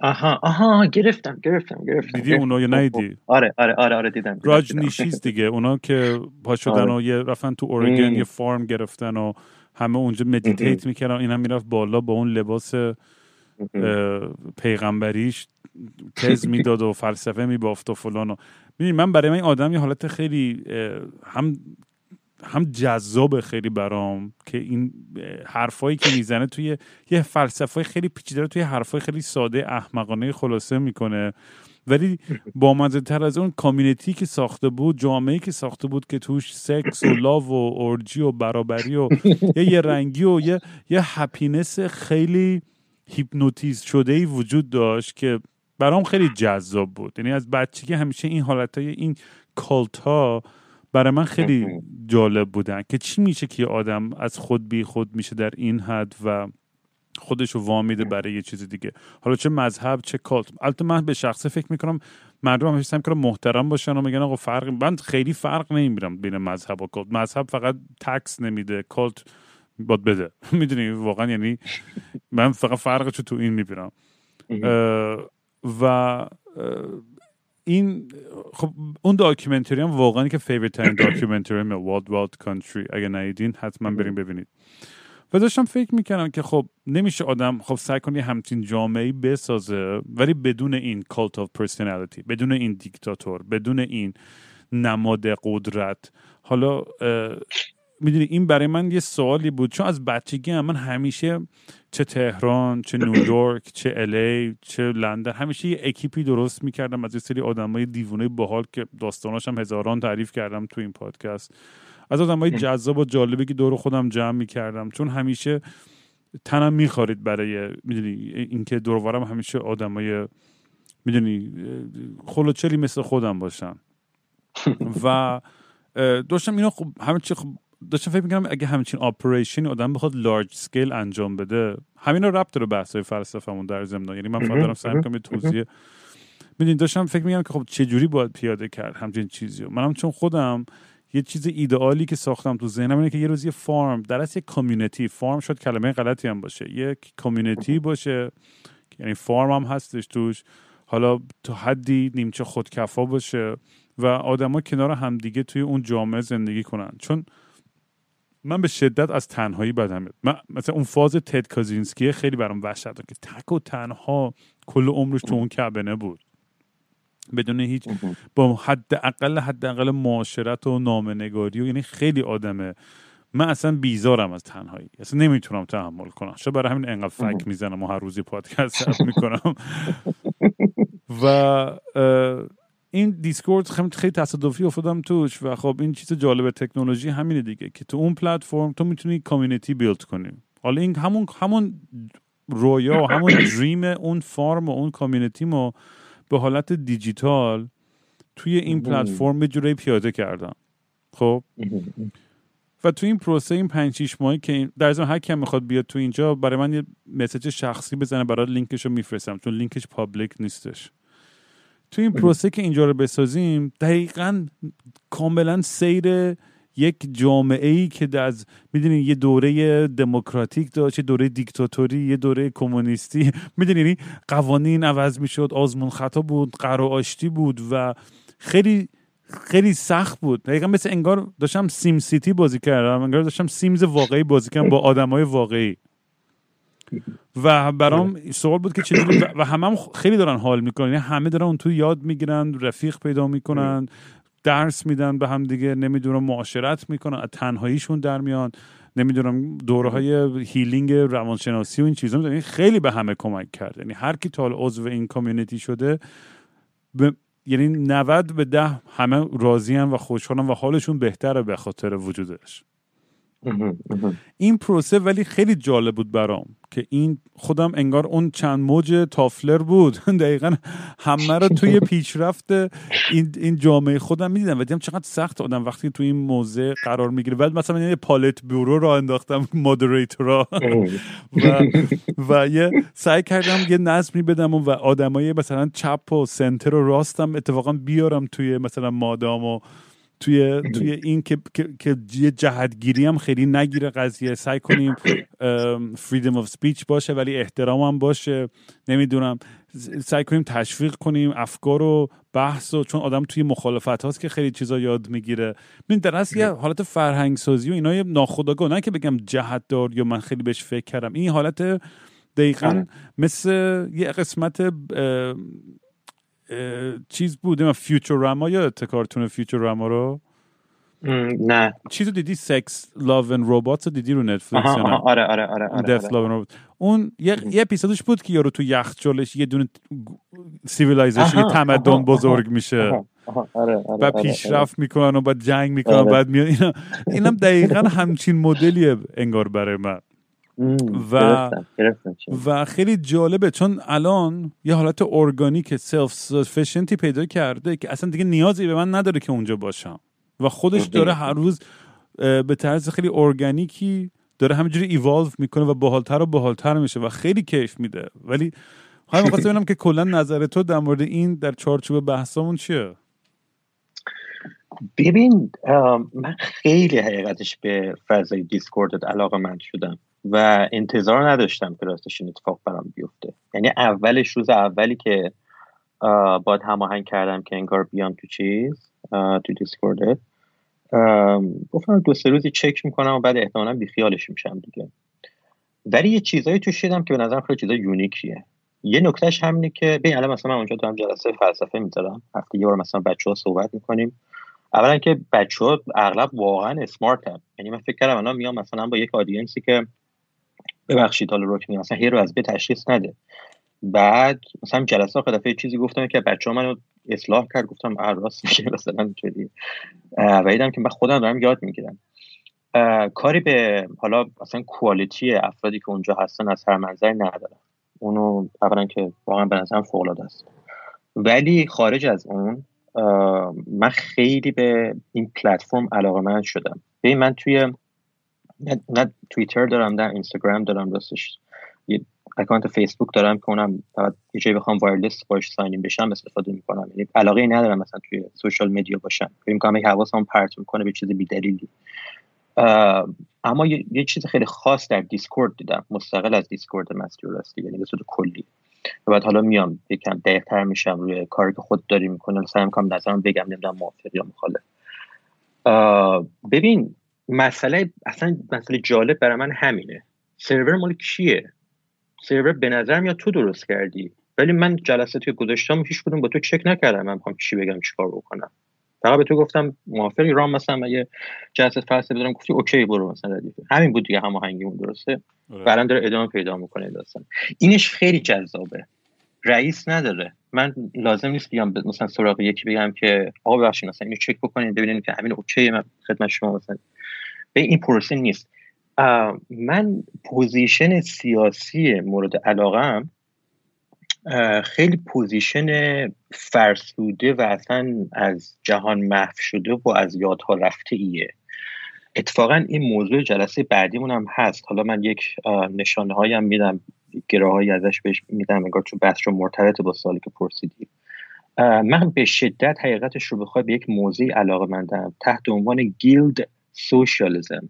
آها آها گرفتم گرفتم گرفتم دیدی؟ اونا یا ندیدی آره آره آره آره دیدم راجنیشیز دیگه. (laughs) اونا که پا شدن آره. و یه رفتن تو اورگن یه farm گرفتن و همه اونجا meditate می‌کردن این هم می‌رفت بالا با اون لباس پیغمبریش تز می‌داد و (laughs) فلسفه میبافت و فلان و من برای من این آدم یه حالت خیلی هم هم جذاب خیلی برام که این حرفایی که می‌زنه توی یه فلسفه خیلی پیچیده توی حرفای خیلی ساده احمقانه خلاصه می‌کنه. ولی با تر از اون community که ساخته بود جامعه که ساخته بود که توش سکس و لاو و اورجی و برابری و یه, یه رنگی و یه یه happiness خیلی هیپنوتیزم شده ای وجود داشت که برام خیلی جذاب بود. یعنی از بچگی همیشه این حالت های این cult ها برای من خیلی جالب بودن که چی میشه که آدم از خود بی خود میشه در این حد و خودش رو وامیده برای یه چیز دیگه. حالا چه مذهب چه کالت. البته من به شخصه فکر می‌کنم مردم همیشه سعی می‌کنم محترم باشن و میگن آقا فرق من خیلی فرق نمی‌بینم بین مذهب و کالت. مذهب فقط تکس نمیده کالت باد بده. (laughs) می‌دونی؟ واقعا یعنی من فقط فرقش تو این می‌بینم. و این خب اون documentary هم واقعا که favorite ترین documentary م Wild Wild Country اگه ندیدین حتما بریم ببینید. و داشتم فکر می‌کردم که خب نمیشه آدم خب سعی کنی همچین جامعه بسازه ولی بدون این cult of personality بدون این دیکتاتور بدون این نماد قدرت. حالا می‌دونی این برای من یه سوالی بود. چون از بچگی هم من همیشه چه تهران چه نیویورک چه ال‌ای چه لندن همیشه یه اکیپی درست می‌کردم. از یه سری آدمای دیوونه باحال که داستاناش هم هزاران تعریف کردم تو این پادکست. از آدمای جذاب و جالبی که دور خودم جمع می‌کردم. چون همیشه تنم میخوارید برای می‌دونی اینکه دورورم همیشه آدمای می‌دونی خلوچلی مثل خودم باشن. (laughs) و داشتم اینا خب همه چی خب داشتم فکر می‌کنم اگه همچین آپریشن آدم بخواد لارج سکیل انجام بده همین رو ربط داره بحث های فلسفه‌مون در ضمن یعنی من فقط دارم سعی می‌کنم توضیح می‌دونید داشتم فکر می‌کنم که خب چه جوری باید پیاده کرد همچین چیزی رو. منم چون خودم یه چیز ایدئالی که ساختم تو ذهنم اینه که یه روز یه فارم در اصل یک کامیونیتی فارم شد کلمه غلطی هم باشه. یک کامیونیتی باشه یعنی فارم هم هستش توش. حالا تو حدی نیمچه خودکفا باشه و آدما کنار همدیگه توی اون جامعه زندگی کنن. چون من به شدت از تنهایی بدم. میاد من مثلا اون فاز تد کازینسکی خیلی برام وحشت که تک و تنها کل عمرش تو اون کبنه بود. بدون هیچ با حد اقل حد اقل معاشرت و نامنگاری و یعنی خیلی آدمه. من اصلا بیزارم از تنهایی. اصلا نمی‌تونم تحمل کنم. شاید برای همین انقدر فک می‌زنم و هر روزی پادکست می‌کنم. (laughs) و این دیسکورد خیلی تصادفی افتادم توش و خب این چیز جالب تکنولوژی همینه دیگه که تو اون پلتفرم تو می‌تونی کامیونیتی بیلد کنی. حالا این همون همون رویا و همون (coughs) dream اون farm و اون community ما به حالت دیجیتال توی این پلتفرم یه جوری پیاده کردم. خب؟ و تو این پروسه این 5 6 ماهی که در ضمن هر کیم می‌خواد بیاد تو اینجا برای من یه message شخصی بزنه برای لینکش رو میفرستم چون لینکش public نیستش. تو این پروسه که اینجا رو بسازیم دقیقا کاملا سیر یک جامعه ای که از می‌دونین یه دوره دموکراتیک داشت یه دوره دیکتاتوری یه دوره کمونیستی. (laughs) می‌دونین یعنی قوانین عوض می‌شد آزمون خطا بود قرار آشتی بود و خیلی خیلی سخت بود. دقیقا مثل انگار داشتم سیم سیتی بازی کردم انگار داشتم سیمز واقعی بازی کردم با آدمای واقعی. و برام سوال بود که چجوری و همه هم خیلی دارن حال می‌کنن. یعنی همه دارن اون تو یاد می‌گیرن رفیق پیدا می‌کنن درس میدن به هم دیگه نمی‌دونم معاشرت می‌کنن از تنهاییشون در میان نمی‌دونم دوره های هیلینگ روانشناسی و این چیزا. می‌دونم خیلی به همه کمک کرد یعنی هر کی تا عضو این کامیونیتی شده به یعنی 90 به ده همه راضی و خوشحالن و حالشون بهتره به خاطر وجودش. این پروسه ولی خیلی جالب بود برام که این خودم انگار اون چند موج تافلر بود. (laughs) دقیقا همه رو توی (laughs) پیشرفت این, این جامعه خودم می‌دیدم و دیدم چقدر سخت آدم وقتی توی این موضع قرار می‌گیره. بعد مثلا یه پالت بیورو را انداختم (laughs) مادریتورا و, و یه سعی کردم یه نظمی بدم و آدمای مثلا چپ و سنتر و راستم اتفاقا بیارم توی مثلا مادام و توی (laughs) توی این که که یه جهتگیری هم خیلی نگیره قضیه. سعی کنیم فریدم آف سپیچ باشه ولی احترام هم باشه. نمی‌دونم. سعی کنیم تشویق کنیم افکار و بحث و چون آدم توی مخالفت هاست که خیلی چیزا یاد می‌گیره. ببین در اصل یه حالت فرهنگ سازی و اینا ناخودآگاه. نه که بگم جهت دار یا من خیلی بهش فکر کردم. این حالت دقیقا آره. مثل یه قسمت چیز بود فیوچراما یا کارتون فیوچراما رو؟ نه. چیزو دیدی؟ سکس لاو و روبات رو دیدی رو نتفلیکس آره آره آره آره, آره, آره. اون یه, یه اپیزودش بود که یارو تو یخچالش یه دونه civilization تمدن بزرگ میشه. آره آره و آره، پیشرفت می‌کنن و بعد جنگ می‌کنن بعد میاد اینا اینم دقیقا همچین مدلیه انگار برای من. و و خیلی جالبه چون الان یه حالت organic self-sufficient ی پیدا کرده که اصلا دیگه نیازی به من نداره که اونجا باشم. و خودش داره هر روز به طرز خیلی ارگانیکی داره همینجوری ایوالو می‌کنه و باحالتر و باحالتر میشه و خیلی کیف میده. ولی حالا (laughs) می‌خواستم ببینم که کلا نظر تو در مورد این در چارچوب بحثمون چیه؟ ببین من خیلی حقیقتش به فضای دیسکوردت علاقه‌مند شدم. و انتظار نداشتم که راستش این اتفاق برام بیفته. یعنی اولش روز اولی که باید هماهنگ کردم که انگار بیام تو چیز تو دیسکورد. گفتم دو سه روزی چک می‌کنم و بعد احتمالا بیخیالش میشم دیگه. ولی یه چیزایی متوجه شدم که به نظرم خیلی چیزای unique یه. یه نکتهش همینه که ببین الان مثلا من اونجا هم جلسه فلسفه می‌ذارم. هفته یه بار مثلا بچه ها صحبت می‌کنیم. اولا که بچه ها اغلب واقعا اسمارت هم یعنی من فکر کردم الان میام مثلا با یک audience ی که ببخشید حالا میگم مثلا هر رو از بر تشخیص نده. بعد مثلا جلسه آخر دفعه چیزی گفتم که بچه ها منو اصلاح کرد گفتم راست میشه مثلا اینجوری و دیدم که من خودم دارم یاد می‌گیرم. کاری به حالا مثلا کوالیتی افرادی که اونجا هستن از هر منظر ندارم. اونو اولا که واقعا به نظرم فوق است. ولی خارج از اون من خیلی به این پلتفرم علاقه من شدم. ببین من توی نه توییتر دارم نه اینستاگرام دارم راستش. یه اکانت فیسبوک دارم که اونم فقط یه جایی بخوام wireless باش sign بشم استفاده می‌کنم. یعنی علاقه ندارم مثلا توی social media باشم. فکر می‌کنم یک حواسم پرت می‌کنه به چیز بیدلیلی. اما یه،, چیز خیلی خاص در دیسکورد دیدم. مستقل از دیسکورد مستیو راستی یعنی به صورت کلی. و بعد حالا میام یکم دقیقتر میشم روی کاری که خود داری می‌کنه سعی می‌کنم نظرم بگم نمی‌دونم موافق یا مخالف. ببین مسئله اصلا مسئله جالب برای من همینه. سرور مال کیه؟ سرور به نظر میاد تو درست کردی. ولی من جلساتی که گذاشتم هیچ کدوم با تو چک نکردم من می‌خوام چی بگم چیکار بکنم. فقط به تو گفتم موافقی رام مثلا من یه جلسه فلسفه بذارم گفتی OK برو مثلا ردیفه همین بود دیگه هماهنگیمون درسته؟ آره. بعدا داره ادامه پیدا می‌کنه داستان. اینش خیلی جذابه. رئیس نداره. من لازم نیست بیام مثلا سراغ یکی بگم که آقا ببخشید مثلا اینو چک بکنید ببینید که همین OK من خدمت شما مثلا این پروسه نیست. من position سیاسی مورد علاقم خیلی position فرسوده و اصلا از جهان محو شده و از یادها رفته ایه اتفاقا این موضوع جلسه بعدیمون هم هست. حالا من یک نشانه هایم میدم گره ازش بهش میدم انگار چون بحث رو مرتبط با سوالی که پرسیدی من به شدت حقیقتش رو بخوای به یک موضوع علاقه مندم تحت عنوان guild socialism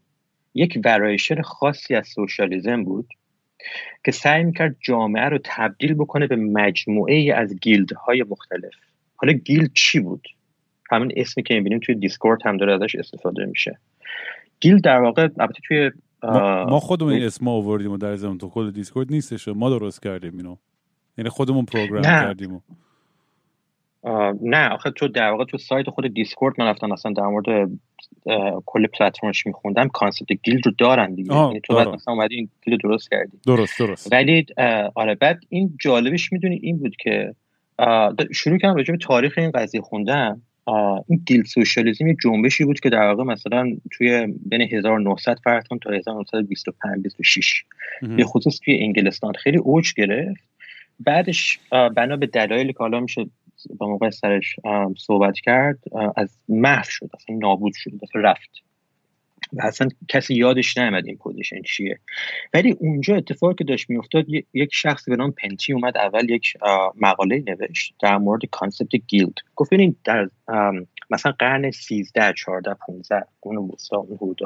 یک variation خاصی از socialism بود که سعی می‌کرد جامعه رو تبدیل بکنه به مجموعه ای از های مختلف. حالا guild چی بود؟ همین اسمی که می‌بینیم توی دیسکورد هم داره ازش استفاده میشه. guild در واقع البته توی ما خودمون این اسم آوردیم و در زمان تو خود دیسکورد نیستش ما درست کردیم اینو. یعنی خودمون program کردیم نه آخه تو در واقع تو سایت خود دیسکورد من رفتم اصلا در مورد کل پلتفرمش میخوندم. concept guild رو دارن دیگه. یعنی تو بعد مثلا اومدی این guild درست کردی. درست درست. ولی آره بعد این جالبش می‌دونی این بود که شروع کردم راجع به تاریخ این قضیه خوندم این guild socialism یه جنبشی بود که در واقع مثلا توی بین 1900 فرض تا 1925 26 به خصوص توی انگلستان. خیلی اوج گرفت. بعدش بنا به دلایلی که حالا میشه با موقع سرش صحبت کرد از محو شد اصلا نابود شد اصلا رفت. و اصلا کسی یادش نمیاد این position چیه. ولی اونجا اتفاقی که داشت میافتاد یک شخص به نام پنتی اومد اول یک مقاله نوشت در مورد concept guild. گفت ببینید در مثلا قرن 13 14 15 اون وسطا اون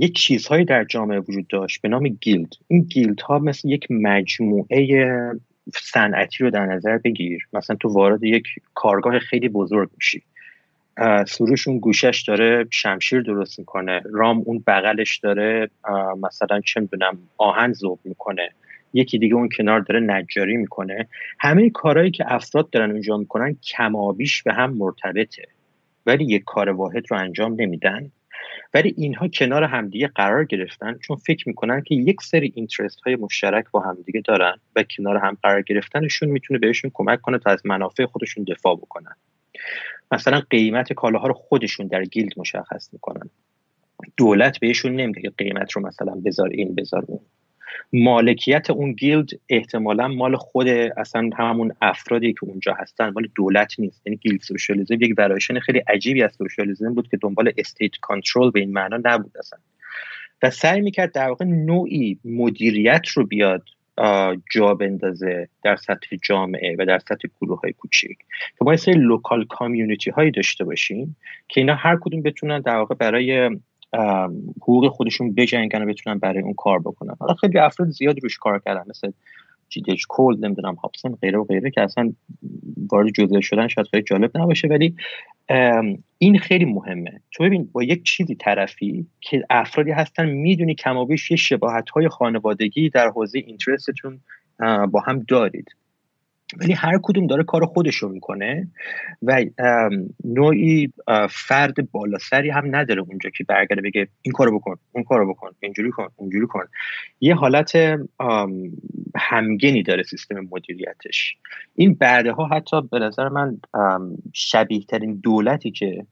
یک چیزهایی در جامعه وجود داشت به نام guild. این guild ها مثل یک مجموعه صنعتی رو در نظر بگیر. مثلا تو وارد یک کارگاه خیلی بزرگ میشی. سروش اون گوشش داره شمشیر درست می‌کنه. رام اون بغلش داره مثلا چه می‌دونم آهن ذوب می‌کنه. یکی دیگه اون کنار داره نجاری می‌کنه. همه کارهایی که افراد دارن اونجا می‌کنن کمابیش به هم مرتبطه. ولی یک کار واحد رو انجام نمیدن. ولی اینها کنار همدیگه قرار گرفتن چون فکر می‌کنن که یک سری اینترست های مشترک با همدیگه دارن و کنار هم قرار گرفتنشون می‌تونه بهشون کمک کنه تا از منافع خودشون دفاع بکنن. مثلا قیمت کالاها رو خودشون در guild مشخص می‌کنن. دولت بهشون نمیده که قیمت رو مثلا بذار این بذار اون. مالکیت اون guild احتمالا مال خود اصلا همون افرادی که اونجا هستن مال دولت نیست. یعنی guild socialism یک variation خیلی عجیبی از socialism بود که دنبال state control به این معنا نبود اصلا. و سعی می‌کرد در واقع نوعی مدیریت رو بیاد جا بندازه در سطح جامعه و در سطح گروه های کوچیک. که ما یه سری local community هایی داشته باشیم که اینا هر کدوم بتونن در واقع برای حقوق خودشون بجنگن و بتونن برای اون کار بکنن. حالا خیلی افراد زیاد روش کار کردن مثل جی دی اچ کول نمی‌دونم هابسن غیره و غیره که اصلا وارد جزئیات شدن شاید خیلی جالب نباشه. ولی این خیلی مهمه. تو ببین با یک چیزی طرفی که افرادی هستن می‌دونی کمابیش یه شباهت های خانوادگی در حوزه interest تون با هم دارید. ولی هر کدوم داره کار خودش رو می‌کنه و نوعی فرد بالاسری هم نداره اونجا که برگرده بگه این کارو بکن اون کارو بکن اینجوری کن اونجوری کن. یه حالت همگنی داره سیستم مدیریتش. این بعدها حتی به نظر من شبیه ترین دولتی که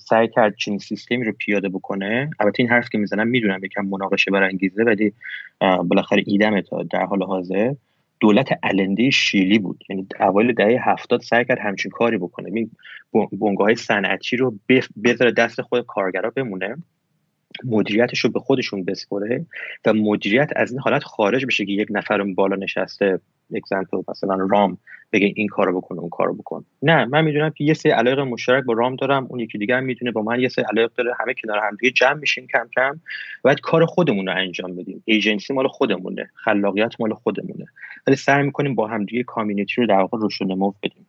سعی کرد چنین سیستمی رو پیاده بکنه البته این حرف که می‌زنم می‌دونم یکم مناقشه برانگیزه ولی بالاخره ایدم تا در حال حاضر. دولت علنده شیلی بود. یعنی اوایل دهه هفتاد سعی کرد همچین کاری بکنه. این بنگاه های صنعتی رو بذاره دست خود کارگرا بمونه. مدیریتش رو به خودشون بسپره و مدیریت از این حالت خارج بشه که یک نفر بالا نشسته اگزمپل مثلا رام بگه این کارو بکن اون کارو بکن. نه من می‌دونم که یه سری علاقه مشترک با رام دارم اون یکی دیگه هم می‌دونه با من یه سری علاقه داره همه کنار هم دیگه جمع میشیم کم کم. باید کار خودمون رو انجام بدیم. ایجنسی مال خودمونه خلاقیت مال خودمونه. ولی سعی می‌کنیم با همدیگه community رو در واقع نمو بدیم.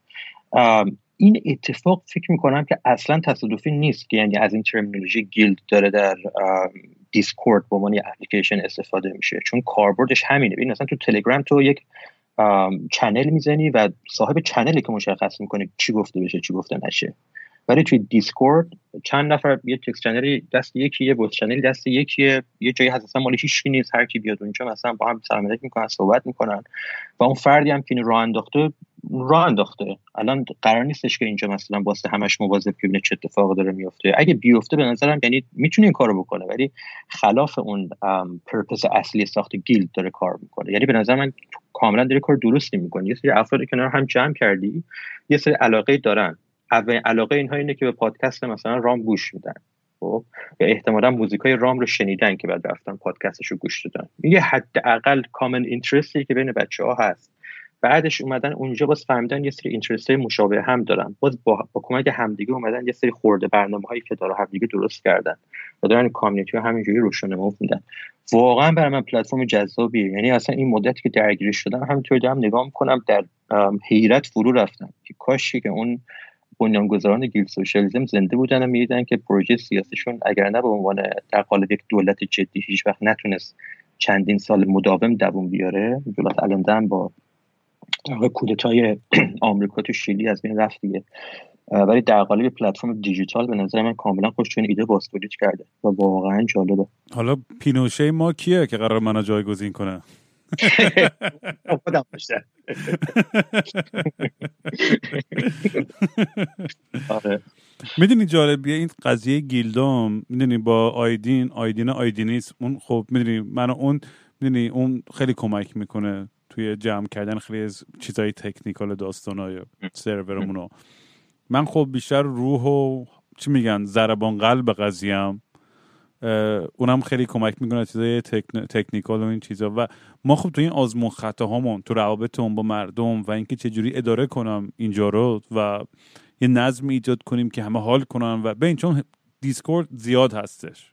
این اتفاق فکر می‌کنم که اصلا تصادفی نیست که یعنی از این terminology guild داره در دیسکورد به عنوان اپلیکیشن استفاده میشه. چون کاربردش همینه. ببین مثلا تو تلگرام تو یک channel می‌زنی و صاحب channel ی که مشخص می‌کنه چی گفته بشه چی گفته نشه. ولی توی دیسکورد چند نفر یه text channel ی دست یکی یه bot channel ی دست یکیه. یه جایی هست اصلا مال هیچ نیست هر کی بیاد اونجا مثلا با هم سلام علیک می‌کنن صحبت می‌کنن. و اون فردی هم که اینو راه انداخته راه انداخته. الان قرار نیستش که اینجا مثلا واسه همش مواظب که چه اتفاقی داره میفته اگه بیفته به نظرم یعنی می‌تونه این کارو بکنه ولی خلاف اون purpose اصلی ساخت guild داره کار می‌کنه. یعنی به نظر من کاملا داره کار درستی می‌کنه. یه سری افراد کنار هم جمع کردی یه سری علاقه دارن. اولین علاقه اینها اینه که به پادکست مثلا رام گوش میدن. خب؟ یا احتمالا موزیکای رام رو شنیدن که بعد رفتن پادکستش رو گوش دادن. یه حداقل کامن اینترستی که بین بچه ها هست. بعدش اومدن اونجا باز فهمیدن یه سری اینترست مشابه هم دارن. باز با, با کمک همدیگه اومدن یه سری خورده برنامه هایی که داره همدیگه درست کردن. و دارن کامیونیتی رو همینجوری روشن میدن. واقعا برای من پلتفرم جذابیه. یعنی اصلا این مدتی که درگیری شدم همینطور دارم نگاه می‌کنم در حیرت فرو رفتم. که کاشی که اون بنیانگذاران گیل سوشالیسم زنده بودن و می‌دیدن که پروژه سیاسیشون اگر نه به عنوان در قالب یک دولت جدی هیچ وقت نتونست چندین سال مداوم دووم بیاره دولت النده با کودتای (clears throat) آمریکا تو شیلی از بین رفت دیگه. ولی در قالب پلتفرم دیجیتال به نظر من کاملا خوش چون ایده باز کرده و واقعا جالبه. حالا پینوشه ما کیه که قرار منو جایگزین کنه؟ خودم آره می‌دونی جالبیه این قضیه گیلدام می‌دونی با آیدین آیدین آیدینیس اون خب می‌دونی من اون می‌دونی اون خیلی کمک می‌کنه توی جمع کردن خیلی از چیزای تکنیکال داستانای سرورمونو. من خب بیشتر روح و چی میگن؟ ضربان قلب قضیم اونم خیلی کمک می‌کنه چیزای technical و این چیزا. و ما خب تو این آزمون خطاهامون تو روابطمون با مردم و اینکه چجوری اداره کنم اینجا رو و یه نظم ایجاد کنیم که همه حال کنن و ببین چون دیسکورد زیاد هستش.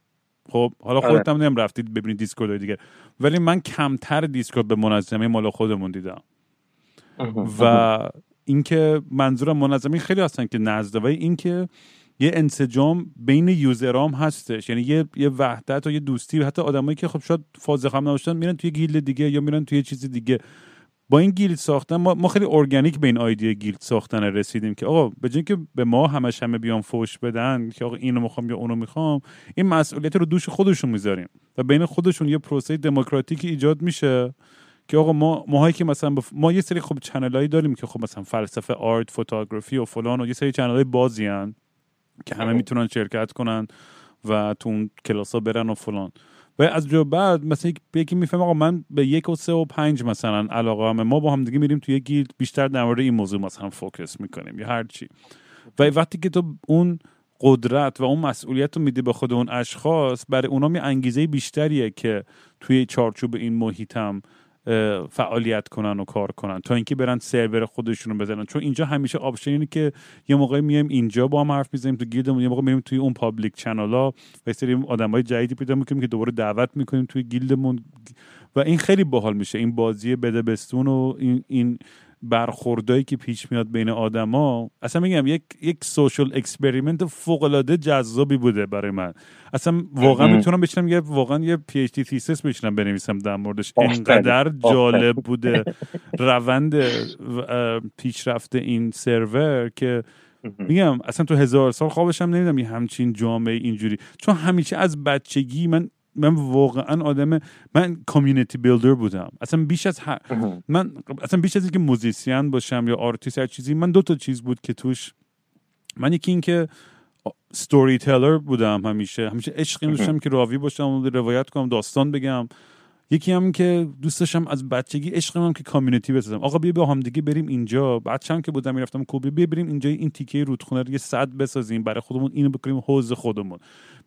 خب حالا آره. خودت هم رفتید ببینید دیسکورد دیگه. ولی من کمتر دیسکورد به منظمه مال خودمون دیدم. و اینکه منظورم منظمه خیلی هستن که نزده و اینکه یه انسجام بین user هام هستش. یعنی یه یه وحدت و یه دوستی. حتی آدمایی که خب شاید فاز هم نباشن میرن توی guild دیگه یا میرن توی چیز دیگه. با این guild ساختن ما, ما خیلی ارگانیک به این idea guild ساختن رسیدیم که آقا به که به ما همش همه بیان فوش بدن که آقا اینو می‌خوام یا اونو می‌خوام این مسئولیت رو دوش خودشون می‌ذاریم و بین خودشون یه پروسه دموکراتیک ایجاد میشه که آقا ما ماهایی که مثلا ما یه سری خب channel ایی داریم که خب مثلا فلسفه art photography و فلان و یه سری channel ای بازی هن. که همه می‌تونن شرکت کنن و تو اون کلاس ها برن و فلان. و از جو بعد مثلا یکی میفهمه آقا من به یک و سه و پنج مثلا علاقه‌مندم. ما با هم دیگه میریم توی یه guild بیشتر در مورد این موضوع مثلا focus می‌کنیم یا هر چی. و وقتی که تو اون قدرت و اون مسئولیت رو میدی به خود اون اشخاص برای اونا یه انگیزه بیشتریه که توی چارچوب این محیطم فعالیت کنن و کار کنن. تا اینکه برن سرور خودشون رو بزنن. چون اینجا همیشه option اینه که یه موقع میایم اینجا با هم حرف می‌زنیم تو guild مون یه موقع میریم توی اون public channel ها و سری آدمای جدیدی پیدا می‌کنیم که دوباره دعوت می‌کنیم توی guild مون و این خیلی باحال میشه. این بازی بده بستون و این این برخوردایی که پیش میاد بین آدما اصلا میگم یک یک social experiment فوق العاده جذابی بوده برای من. اصلا واقعا می‌تونم بشینم یه واقعا یه PhD thesis بشینم بنویسم در موردش. اینقدر جالب بوده. (laughs) روند پیشرفت این سرور که میگم اصلا تو هزار سال خوابشم نمیدیدم یه همچین جامعه اینجوری. چون همیشه از بچگی من من واقعا آدم من community builder بودم. اصلا بیش از من اصلا بیش از اینکه musician باشم یا آرتیست هر چیزی من دو تا چیز بود که توش من یکی این که storyteller بودم همیشه. همیشه عشقی داشتم که راوی باشم و روایت کنم داستان بگم. یکی هم که دوست داشتم از بچگی عشقم هم که community بسازم. آقا بیا با هم دیگه بریم اینجا. بچه‌ام که بودم می‌رفتم کوبی بیا بریم اینجا این تیکه رودخونه رو یه سد بسازیم. برای خودمون اینو بکنیم حوض خودمون.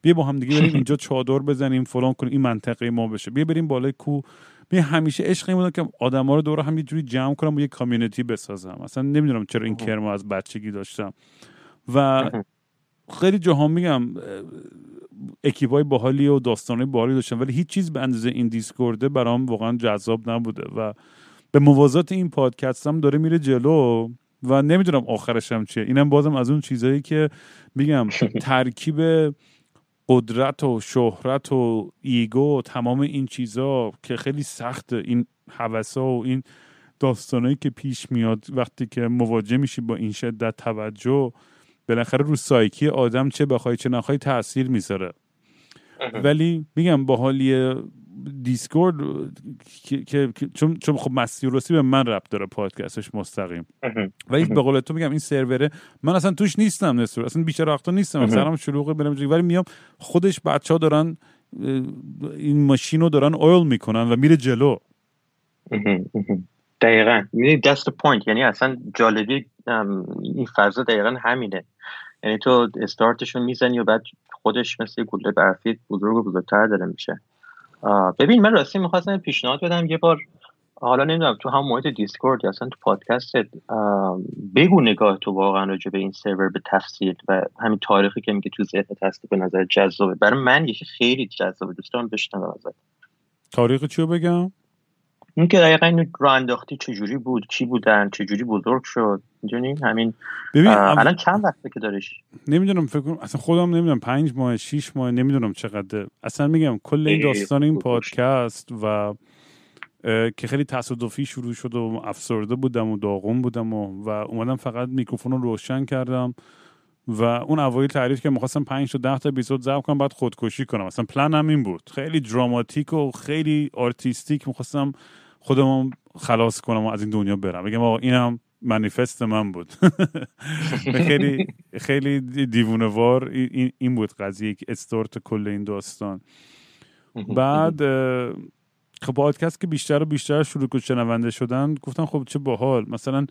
بیا با هم دیگه بریم اینجا چادر بزنیم فلان کنیم این منطقه ما بشه. بیا بریم بالای کو می همیشه عشق این که آدما رو دور هم یه جوری جمع کنم و یه کامیونیتی بسازم. اصلا نمی‌دونم چرا این کرمو از بچگی داشتم. و خیلی جاها میگم اکیبای باحالی و داستانه باحالی داشتم ولی هیچ چیز به اندازه این دیسکورده برام واقعا جذاب نبوده و به موازات این پادکست هم داره میره جلو و نمی‌دونم آخرش هم چیه. اینم بازم از اون چیزایی که میگم (laughs) ترکیب قدرت و شهرت و ego و تمام این چیزا که خیلی سخت این بحثا و این داستانهایی که پیش میاد وقتی که مواجه میشی با این شدت توجه بالاخره رو سایکی آدم چه بخوای چه نخوای تاثیر می‌ذاره. ولی میگم باحالی Discord که چون چون خب مستی راستی به من ربط داره پادکستش مستقیم. ولی به قول تو میگم این سروره من اصلا توش نیستم نصور اصلا بیشتر وقتا نیستم مثلا شروع برم ولی میام خودش بچه ها دارن این ماشین رو دارن اویل می‌کنن و میره جلو. دقیقا. می‌دونی دست پوینت یعنی اصلا جالبی این فضا دقیقا همینه. یعنی تو استارتشون می‌زنی و بعد خودش مثل گوله برفی بزرگ و بزرگتر داره میشه. ببین من راستی می‌خواستم پیشنهاد بدم یه بار حالا نمی‌دونم تو هم محیط دیسکورد یا اصلا تو پادکست بگو نگاه تو واقعا راجع به این سرور به تفصیل و همین تاریخی که میگه تو ذهنت هست به نظر جذابه. برای من یکی خیلی جذابه دوست دارم بشنوم ازت. تاریخ چیو بگم؟ این که دقیقا این رو انداختی چجوری بود؟ کی بودن؟ چجوری بزرگ شد؟ می‌دونی؟ همین ببین الان چند وقته که دارش نمی‌دونم فکر کنم اصلا خودم نمی‌دونم پنج ماه شیش ماه نمی‌دونم چقدر اصلا میگم کل این داستان این پادکست و که خیلی تصادفی شروع شد و افسرده بودم و داغون بودم و, و اومدم فقط میکروفون رو روشن کردم. و اون اوایل تعریف که می‌خواستم 5 تا 10 تا اپیزود ضبط کنم بعد خودکشی کنم. مثلا پلنم این بود. خیلی دراماتیک و خیلی artistic می‌خواستم خودم خلاص کنم و از این دنیا برم. بگم آقا اینم مانیفست من بود. (laughs) خیلی خیلی دیوونه وار این بود قضیه که استارت کل این داستان. بعد خب پادکست که بیشتر و بیشتر شروع کرد شنونده شدن گفتم خب چه باحال. مثلا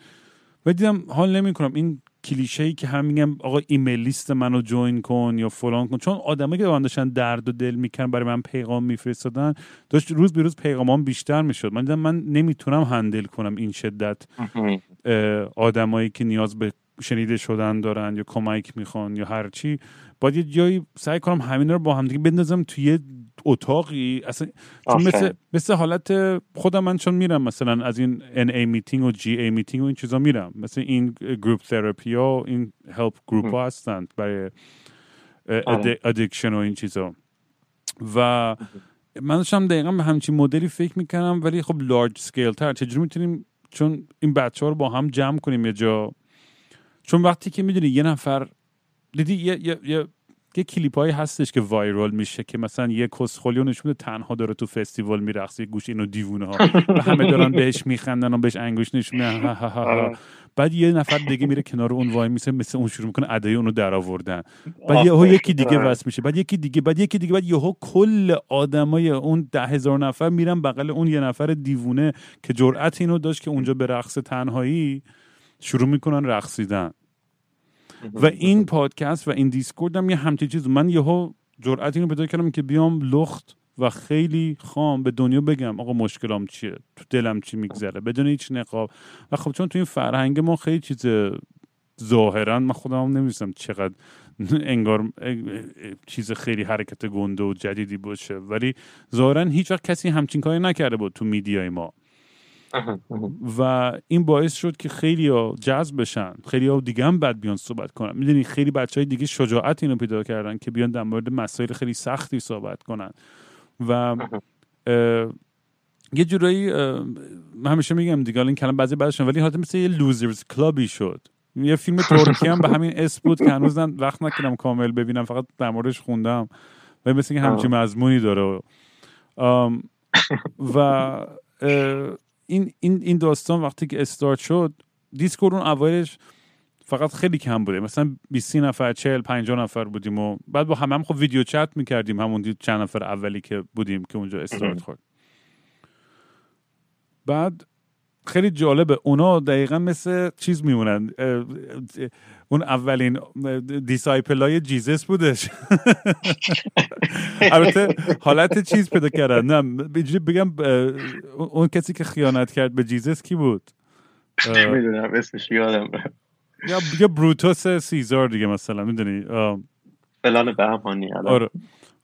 و دیدم حال نمی کنم این کلیشه ای که هم میگم آقا ایمیل لیست منو جوین کن یا فلان کن. چون آدمایی که داشتن درد و دل می‌کنن برای من پیغام میفرستادن داشت روز به روز پیغامام بیشتر می‌شد. من دیدم من نمی‌تونم هندل کنم این شدت. آدمایی که نیاز به شنیده شدن دارن یا کمک می‌خوان یا هر چی. باید یه جایی سعی کنم همه رو با هم دیگه بندازم توی اتاقی؟ اصلا چون مثل, مثل حالت خودم من چون میرم مثلا از این NA meeting و GA meeting و این چیزا میرم. مثل این group therapy ها این help group ها هستند برای addiction و این چیزا. و من داشتم دقیقا به همچین مدلی فکر می‌کنم ولی خب large scale تر چجوری می‌تونیم چون این بچه ها رو با هم جمع کنیم یه جا؟ چون وقتی که می‌دونی یه نفر دیدی یه, یه, یه یه کلیپ هایی هستش که وایرال میشه که مثلا یه کسخولیو نشون تنها داره تو فستیوال میرقصه گوش اینو دیوونه ها و همه دارن بهش میخندن و بهش انگوش نشون (laughs) آره. بعد یه نفر دیگه میره کنار اون وای میسه مثل اون شروع می‌کنه ادای اونو در آوردن. بعد یهو یکی دیگه واسه میشه بعد یکی دیگه بعد یکی دیگه بعد یهو کل آدمای اون ده هزار نفر میرن بغل اون یه نفر دیوونه که جرأت اینو داشت که اونجا به رقص تنهایی شروع می‌کنن رقصیدن. و این پادکست و این دیسکورد هم یه همچی چیز من یهو جرأت اینو پیدا کردم که بیام لخت و خیلی خام به دنیا بگم آقا مشکلام چیه؟ تو دلم چی میگذره؟ بدون هیچ نقاب. و خب چون تو این فرهنگ ما خیلی چیز ظاهرا من خودم هم نمی‌دونم چقدر انگار چیز خیلی حرکت گنده و جدیدی باشه. ولی ظاهرا هیچ وقت کسی همچین کاری نکرده بود تو media ی ما. و این باعث شد که خیلی ها جذب بشن. خیلی ها دیگه هم بعد بیان صحبت کنن. می‌دونی خیلی بچه های دیگه شجاعت اینو پیدا کردن که بیان در مورد مسائل خیلی سختی صحبت کنن. و یه جورایی همیشه میگم دیگه این کلم بعضی بعدشون ولی حالت مثل یه losers club ی شد. یه فیلم ترکی هم به همین اسم بود که هنوز وقت نکردم کامل ببینم فقط در موردش خوندم. و مثل که همچین مضمونی داره. و این این این داستان وقتی که استارت شد دیسکورد اون اولش فقط خیلی کم بوده. مثلا 20 نفر 40 50 نفر بودیم و بعد با هم, هم خب ویدیو چت می‌کردیم. همون چند نفر اولی که بودیم که اونجا استارت خورد. بعد خیلی جالبه. اونا دقیقا مثل چیز میمونن. اون اولین disciple های Jesus بودش. (laughs) البته حالت چیز پیدا کردن. نه بگم اون کسی که خیانت کرد به Jesus کی بود؟ نمی‌دونم اسمش یادم یا یا بروتوس Caesar دیگه مثلا می‌دونی؟ فلان بهمانی آره.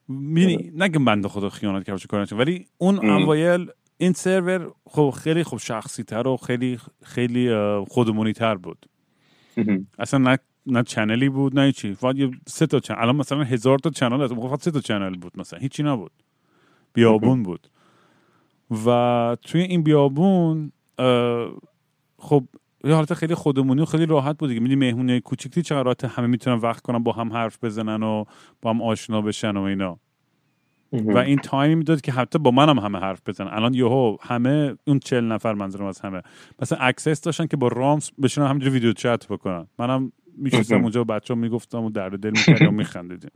می‌دونی نگم بنده خدا خیانت کرد کار ولی اون اوایل این سرور خب خیلی خوب شخصی تر و خیلی خیلی خودمونی تر بود. اصلا نه نه channel ی بود نه چی فقط یه سه تا channel الان مثلا هزار تا channel هست. فقط سه تا channel بود مثلا. هیچی نبود. بیابون بود. و توی این بیابون خب یه حالت خیلی خودمونی و خیلی راحت بود دیگه. دیدی مهمونی کوچیکی چقدر راحت همه می‌تونن وقت کنن با هم حرف بزنن و با هم آشنا بشن و اینا. و این time ی می‌داد که حتی با منم همه حرف بزنن. الان یهو همه اون چل نفر منظورم از همه. مثلا access داشتن که با رامز بشینن همینجوری video chat بکنن. منم میشستم اونجا بچه ها می‌گفتم و درد دل می‌کردم و میخندیدیم.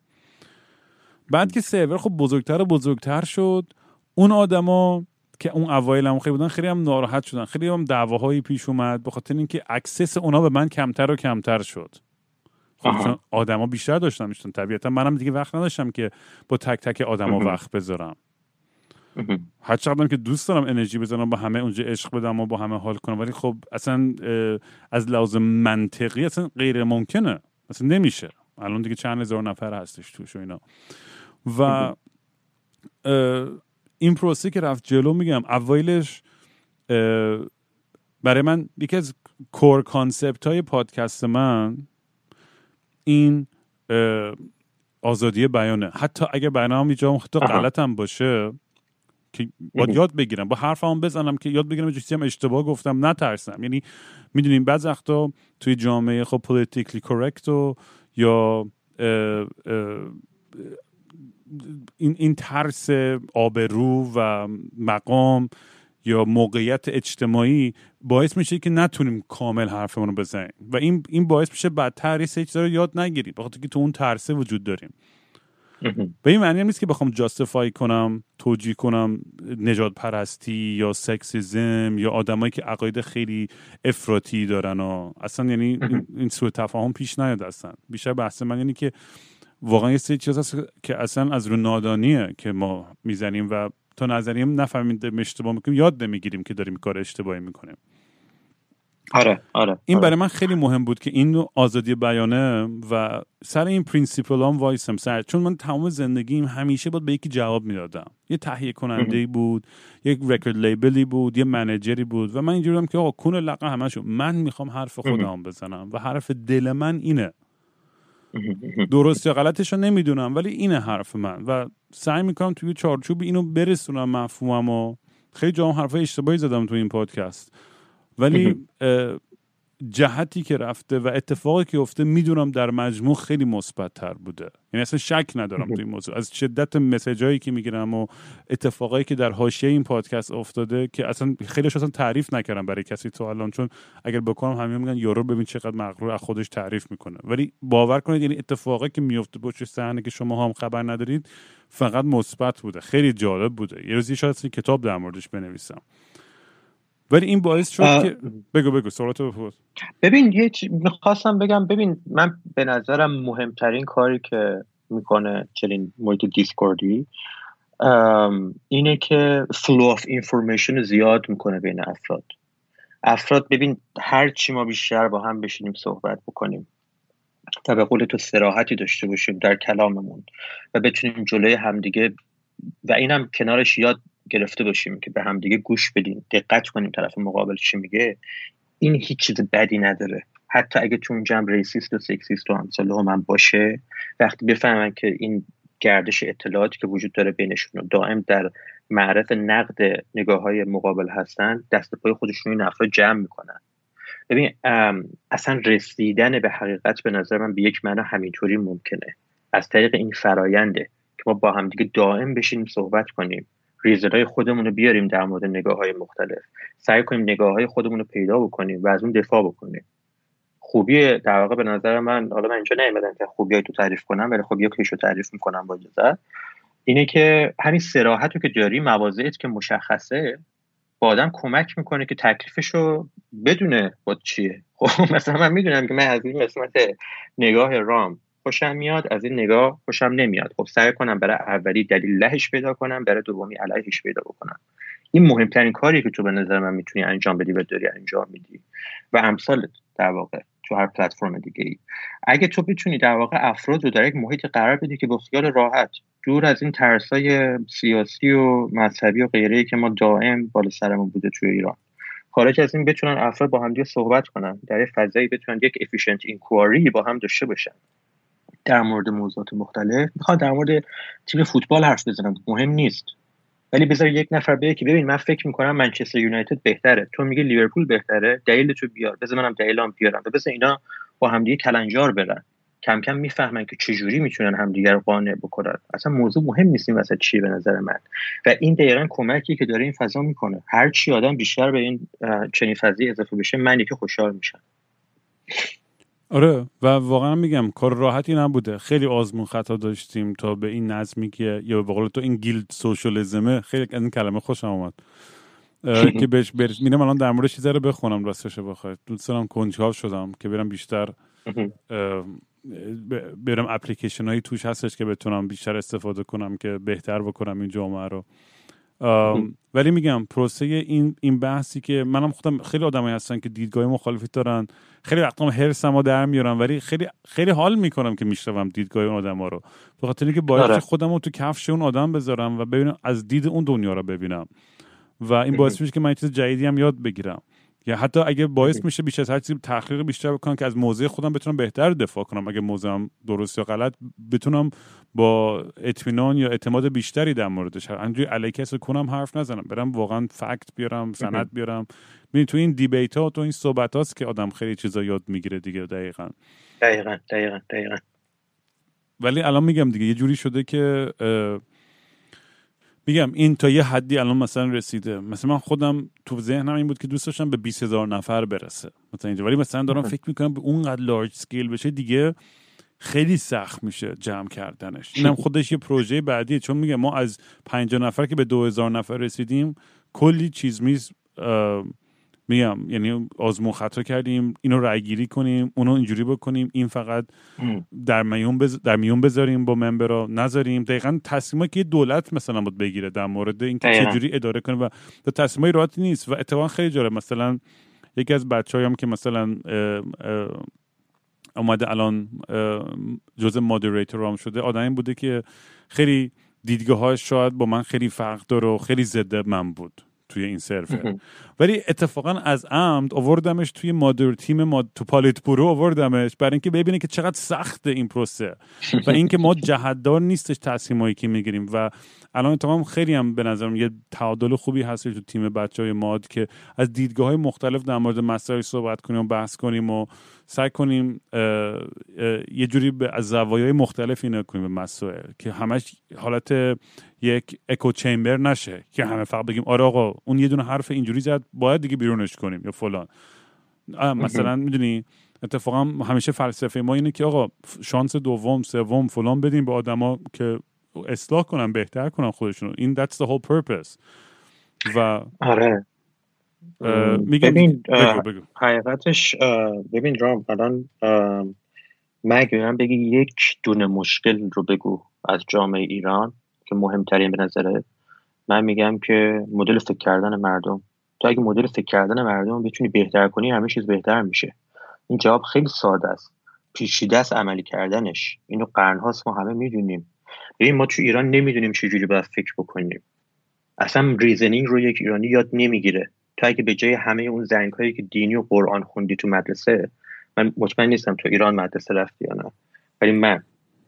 بعد که سرور خب بزرگتر و بزرگتر شد اون آدما که اون اوایل هم خیلی بودن خیلی هم ناراحت شدن. خیلی هم دعواهایی پیش اومد به خاطر اینکه access اونا به من کمتر و کمتر شد. خب آدما بیشتر داشتن میشدن طبیعتا منم دیگه وقت نداشتم که با تک تک آدما وقت بذارم. هر چقدرم که دوست دارم انرژی بزنم با همه اونجا عشق بدم و با همه حال کنم. ولی خب اصلا از لحاظ منطقی اصلا غیر ممکنه. اصلا نمیشه. الان دیگه چند هزار نفر هستش توش و اینا. و این پروسه که رفت جلو میگم اوایلش برای من یکی از کور کانسپت های پادکست من این آزادی بیانه. حتی اگه بیانم اینجا حتی غلط هم باشه که باید یاد بگیرم. با حرفم بزنم که یاد بگیرم چیزی هم اشتباه گفتم نترسم. یعنی می‌دونیم بعض وقتا توی جامعه خب پولیتیکلی کرکت و یا این, این ترس آبرو و مقام یا موقعیت اجتماعی باعث میشه که نتونیم کامل حرفمون رو بزنیم. و این این باعث میشه بدتر یه رو یاد نگیریم بخاطر که تو اون ترسه وجود داریم. به این معنی نیست که بخوام justify کنم توجیه کنم نژادپرستی یا sexism یا آدمایی که عقاید خیلی افراطی دارن و اصلا یعنی این سوء تفاهم پیش نیاد اصلا. بیشتر بحث من یعنی که واقعا یه سری چیز هست که اصلا از رو نادانیه که ما می‌زنیم و تا نظریم نفهمیم اشتباه می‌کنیم یاد نمی‌گیریم که داریم کار اشتباهی می‌کنیم. آره آره این آره. برای من خیلی مهم بود که این آزادی بیانه و سر این principle هم وایسم سر چون من تمام زندگیم همیشه بود به یکی جواب می‌دادم. یه تهیه کننده بود یک رکورد لیبلی بود یه منیجری بود و من اینجوری بودم که آقا کون لقه همشون من می‌خوام حرف خودم بزنم و حرف دل من اینه. درست یا غلطش رو نمی‌دونم ولی اینه حرف من. و سعی می‌کنم توی چارچوب اینو برسونم مفهومم و خیلی جام حرف اشتباهی زدم تو این پادکست. ولی جهتی که رفته و اتفاقی که افته می‌دونم در مجموع خیلی مثبت تر بوده. یعنی اصلا شک ندارم تو این موضوع. از شدت مسیجایی که می‌گیرم و اتفاقایی که در حاشیه این پادکست افتاده که اصلا خیلیش اصلا تعریف نکردم برای کسی تو الان چون اگر بکنم همه میگن یورو ببین چقدر مغرور از خودش تعریف می‌کنه. ولی باور کنید یعنی اتفاقی که میفته پشت صحنه که شما هم خبر ندارید فقط مثبت بوده. خیلی جالب بوده. یه روزی شاید کتاب در موردش بنویسم. ولی این باعث شد که بگو بگو سوالات بپرس. ببین یه چی... می‌خواستم بگم ببین من به نظرم مهمترین کاری که می‌کنه چنین محیط Discordی اینه که flow of information زیاد می‌کنه بین افراد. افراد ببین هر چی ما بیشتر با هم بشینیم صحبت بکنیم تا به قول تو صراحتی داشته باشیم در کلاممون و بتونیم جلوی همدیگه و اینم کنارش یاد گرفته باشیم که به همدیگه گوش بدیم دقت کنیم طرف مقابل چی میگه این هیچ چیز بدی نداره. حتی اگه تو جمع ریسیست و سکسیست و همساله هم باشه وقتی بفهمن که این گردش اطلاعاتی که وجود داره بینشون دائم در معرض نقد نگاه های مقابل هستن دست پای خودشون این افراد جمع می‌کنن. ببین اصلا رسیدن به حقیقت به نظر من به یک معنا همینطوری ممکنه. از طریق این فراینده که ما با همدیگه دائم بشینیم صحبت کنیم ریزلای خودمون رو بیاریم در مورد نگاه های مختلف. سعی کنیم نگاه های خودمون رو پیدا بکنیم و از اون دفاع بکنیم. خوبی در واقع به نظر من حالا من اینجا نیومدم که خوبی تو تعریف کنم ولی خوبی رو تعریف می‌کنم با اجازه. اینه که همین سراحت رو که داری مواضعیت که مشخصه با آدم کمک می‌کنه که تکلیفش رو بدونه با چیه. خب (laughs) مثلا من می‌دونم که من از این قسمت نگاه رام خوشم میاد از این نگاه خوشم نمیاد. خب سعی کنم برای اولی دلیل لهش پیدا کنم برای دومی علیهش پیدا بکنم. این مهمترین کاری که تو به نظر من می‌تونی انجام بدی و داری انجام میدی. و امثال در واقع تو هر پلتفرم دیگه ای اگه تو بتونی در واقع افراد رو در یک محیط قرار بدی که با خیال راحت دور از این ترسای سیاسی و مذهبی و غیره که ما دائم بالا سرمون بوده توی ایران. خارج از این بتونن افراد با همدیگه صحبت کنن در فضایی بتونن یک افیشنت اینکواری با هم داشته باشن. در مورد موضوعات مختلف. می‌خواد در مورد تیم فوتبال حرف بزنم. مهم نیست. ولی بذار یک نفر بگه که ببین من فکر می‌کنم منچستر یونایتد بهتره. تو میگه لیورپول بهتره. دلیل تو بیار. بذار منم دلیلام بیارم. و بذار اینا با همدیگه کلنجار برن. کم کم می‌فهمن که چجوری می‌تونن همدیگر رو قانع بکنن. اصلا موضوع مهم نیست این وسط چیه به نظر من. و این دقیقا کمکی که داره این فضا می‌کنه. هر چی آدم بیشتر به این چنین فضایی اضافه بشه منی که خوشحال میشم. آره و واقعا میگم کار راحتی نبوده. خیلی آزمون خطا داشتیم تا به این نظمی که یا به قول تو این گیلد سوشالیزمه خیلی از این کلمه خوشم آمد (laughs) که بهش برش میرم الان در مورد چیزا رو بخونم راستش بخواید دوست دارم کنجکاو شدم که برم بیشتر (laughs) برم اپلیکیشن هایی توش هستش که بتونم بیشتر استفاده کنم که بهتر بکنم این جامعه رو. ولی میگم پروسه این این بحثی که منم خودم خیلی آدمایی هستن که دیدگاه مخالفی دارن. خیلی وقتا هرسم در میارم ولی خیلی خیلی حال می‌کنم که میشنوم دیدگاه اون آدم ها رو. به خاطر اینکه باید آره. خودم رو تو کفش اون آدم بذارم و ببینم از دید اون دنیا رو ببینم. و این باعث میشه که من چیز جدیدی هم یاد بگیرم. یا حتی اگه باعث میشه بیش از هر چیزی تحقیق بیشتر بکنم که از موضع خودم بتونم بهتر دفاع کنم. اگه موضعم درست یا غلط بتونم با اطمینان یا اعتماد بیشتری در موردش همینجوری علیه کنم حرف نزنم. برم واقعا فکت بیارم سند بیارم. ببین تو این دیبیت ها تو این صحبت هاست که آدم خیلی چیزا یاد می‌گیره دیگه دقیقا. دقیقا دقیقا دقیقا. ولی الان میگم دیگه یه جوری شده که میگم این تا یه حدی الان مثلا رسیده. مثلا من خودم تو ذهنم این بود که دوست داشتم به 20 هزار نفر برسه. مثلا اینجا. ولی مثلا دارم فکر می‌کنم به اونقدر لارج سکیل بشه دیگه خیلی سخت میشه جمع کردنش. اینم خودش یه پروژه بعدیه. چون میگم ما از 50 نفر که به 2000 نفر رسیدیم کلی چیز میز میگم یعنی آزمون خطا کردیم اینو رای گیری کنیم اونو اینجوری بکنیم این فقط در میون بز... در میون بذاریم با ممبرا نذاریم. دقیقا تصمیمایی که دولت مثلا بود بگیره در مورد اینکه چجوری اداره کنه و تصمیمای راحتی نیست و اتفاقا خیلی جالب. مثلا یکی از بچه‌هایم که مثلا اومده الان جزء مادریتور هم شده آدمی بوده که خیلی دیدگاه شاید با من خیلی فرق داره و خیلی ضد من بود. توی این سرور. ولی اتفاقا از عمد آوردمش توی مادر تیم ماد... تو پالیت برو آوردمش برای اینکه ببینه که چقدر سخته این پروسه. و اینکه ما جهتدار نیستش تصمیمایی که می‌گیریم. و الان تمام خیلی هم به نظرم یه تعادل خوبی هست تو تیم بچه های ماد که از دیدگاه های مختلف در مورد مسائل صحبت کنیم و بحث کنیم و سعی کنیم یه جوری از زوایای مختلف اینو کنیم به مسائل که همش حالت یک اکو چمبر نشه که همه فقط بگیم آره آقا اون یه دونه حرف اینجوری زد باید دیگه بیرونش کنیم یا فلان. مثلا می‌دونی اتفاقا همیشه فلسفه ما اینه که آقا شانس دوم سوم فلان بدیم به آدما که اصلاح کنن بهتر کنن خودشون این that's the whole purpose. و آره. ببین حقیقتش ببین رام الان من بگی یک دونه مشکل رو بگو از جامعه ایران که مهمترین به نظره. من میگم که مدل فکر کردن مردم. تو اگه مدل فکر کردن مردم بتونی بهتر کنی همه چیز بهتر میشه. این جواب خیلی ساده است. پیچیده است عملی کردنش. اینو قرنهاست ما همه می‌دونیم. ببین ما تو ایران نمی‌دونیم چجوری باید فکر بکنیم. اصلا reasoning رو یک ایرانی یاد نمی‌گیره. تو اگه به جای همه اون زنگ هایی که دینی و قرآن خوندی تو مدرسه من مطمئن نیستم تو ایران مدرسه رفتی یا نه. ولی من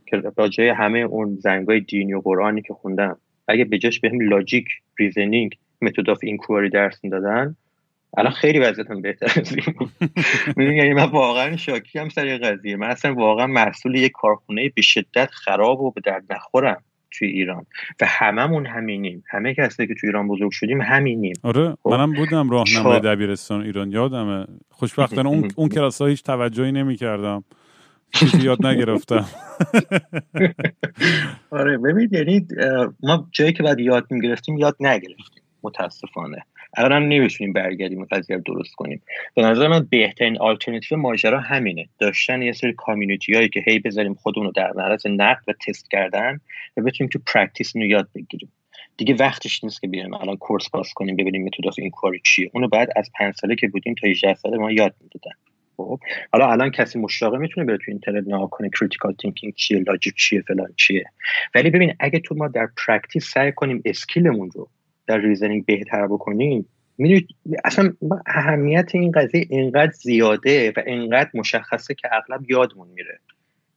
که به جای همه اون زنگ های دینی و قرآنی که خوندم اگه به جاش بهم logic reasoning method of inquiry درس می‌دادن الان خیلی وضعیتم بهتر از این بود. (laughs) یعنی من واقعا شاکی هم سر قضیه. من اصلا واقعا محصول یک کارخونه به شدت خراب و به درد نخورم. توی ایران. و هممون همینیم. همه کسی که توی ایران بزرگ شدیم همینیم. آره خب؟ منم بودم راهنمای دبیرستان ایران. یادمه. خوشبختانه اون اون کلاس ها هیچ توجهی نمی کردم چیزی یاد نگرفتم. (laughs) آره ببینید یعنی ما جایی که بعد یاد می‌گرفتیم یاد نگرفتیم متاسفانه. الان هم نمی‌تونیم برگردیم قضیه رو درست کنیم. به نظر من بهترین آلترناتیو ماجرا همینه. داشتن یه سری کامیونیتی هایی که هی بذاریم خودمون رو در معرض نقد و تست کردن و بتونیم تو practice رو یاد بگیریم. دیگه وقتش نیست که بیایم الان course پاس کنیم ببینیم method inquiry چیه. اونو بعد از پنج ساله که بودیم تا 18 ساله ما یاد می‌دادن. خب حالا الان کسی مشتاقه می‌تونه بره تو اینترنت نگاه کنه critical thinking چیه logic چیه فلان چیه. ولی ببین اگه تو ما در practice سعی کنیم skillمون رو در reasoning بهتر بکنیم می‌دونید اصلا اهمیت این قضیه اینقدر زیاده و اینقدر مشخصه که اغلب یادمون میره.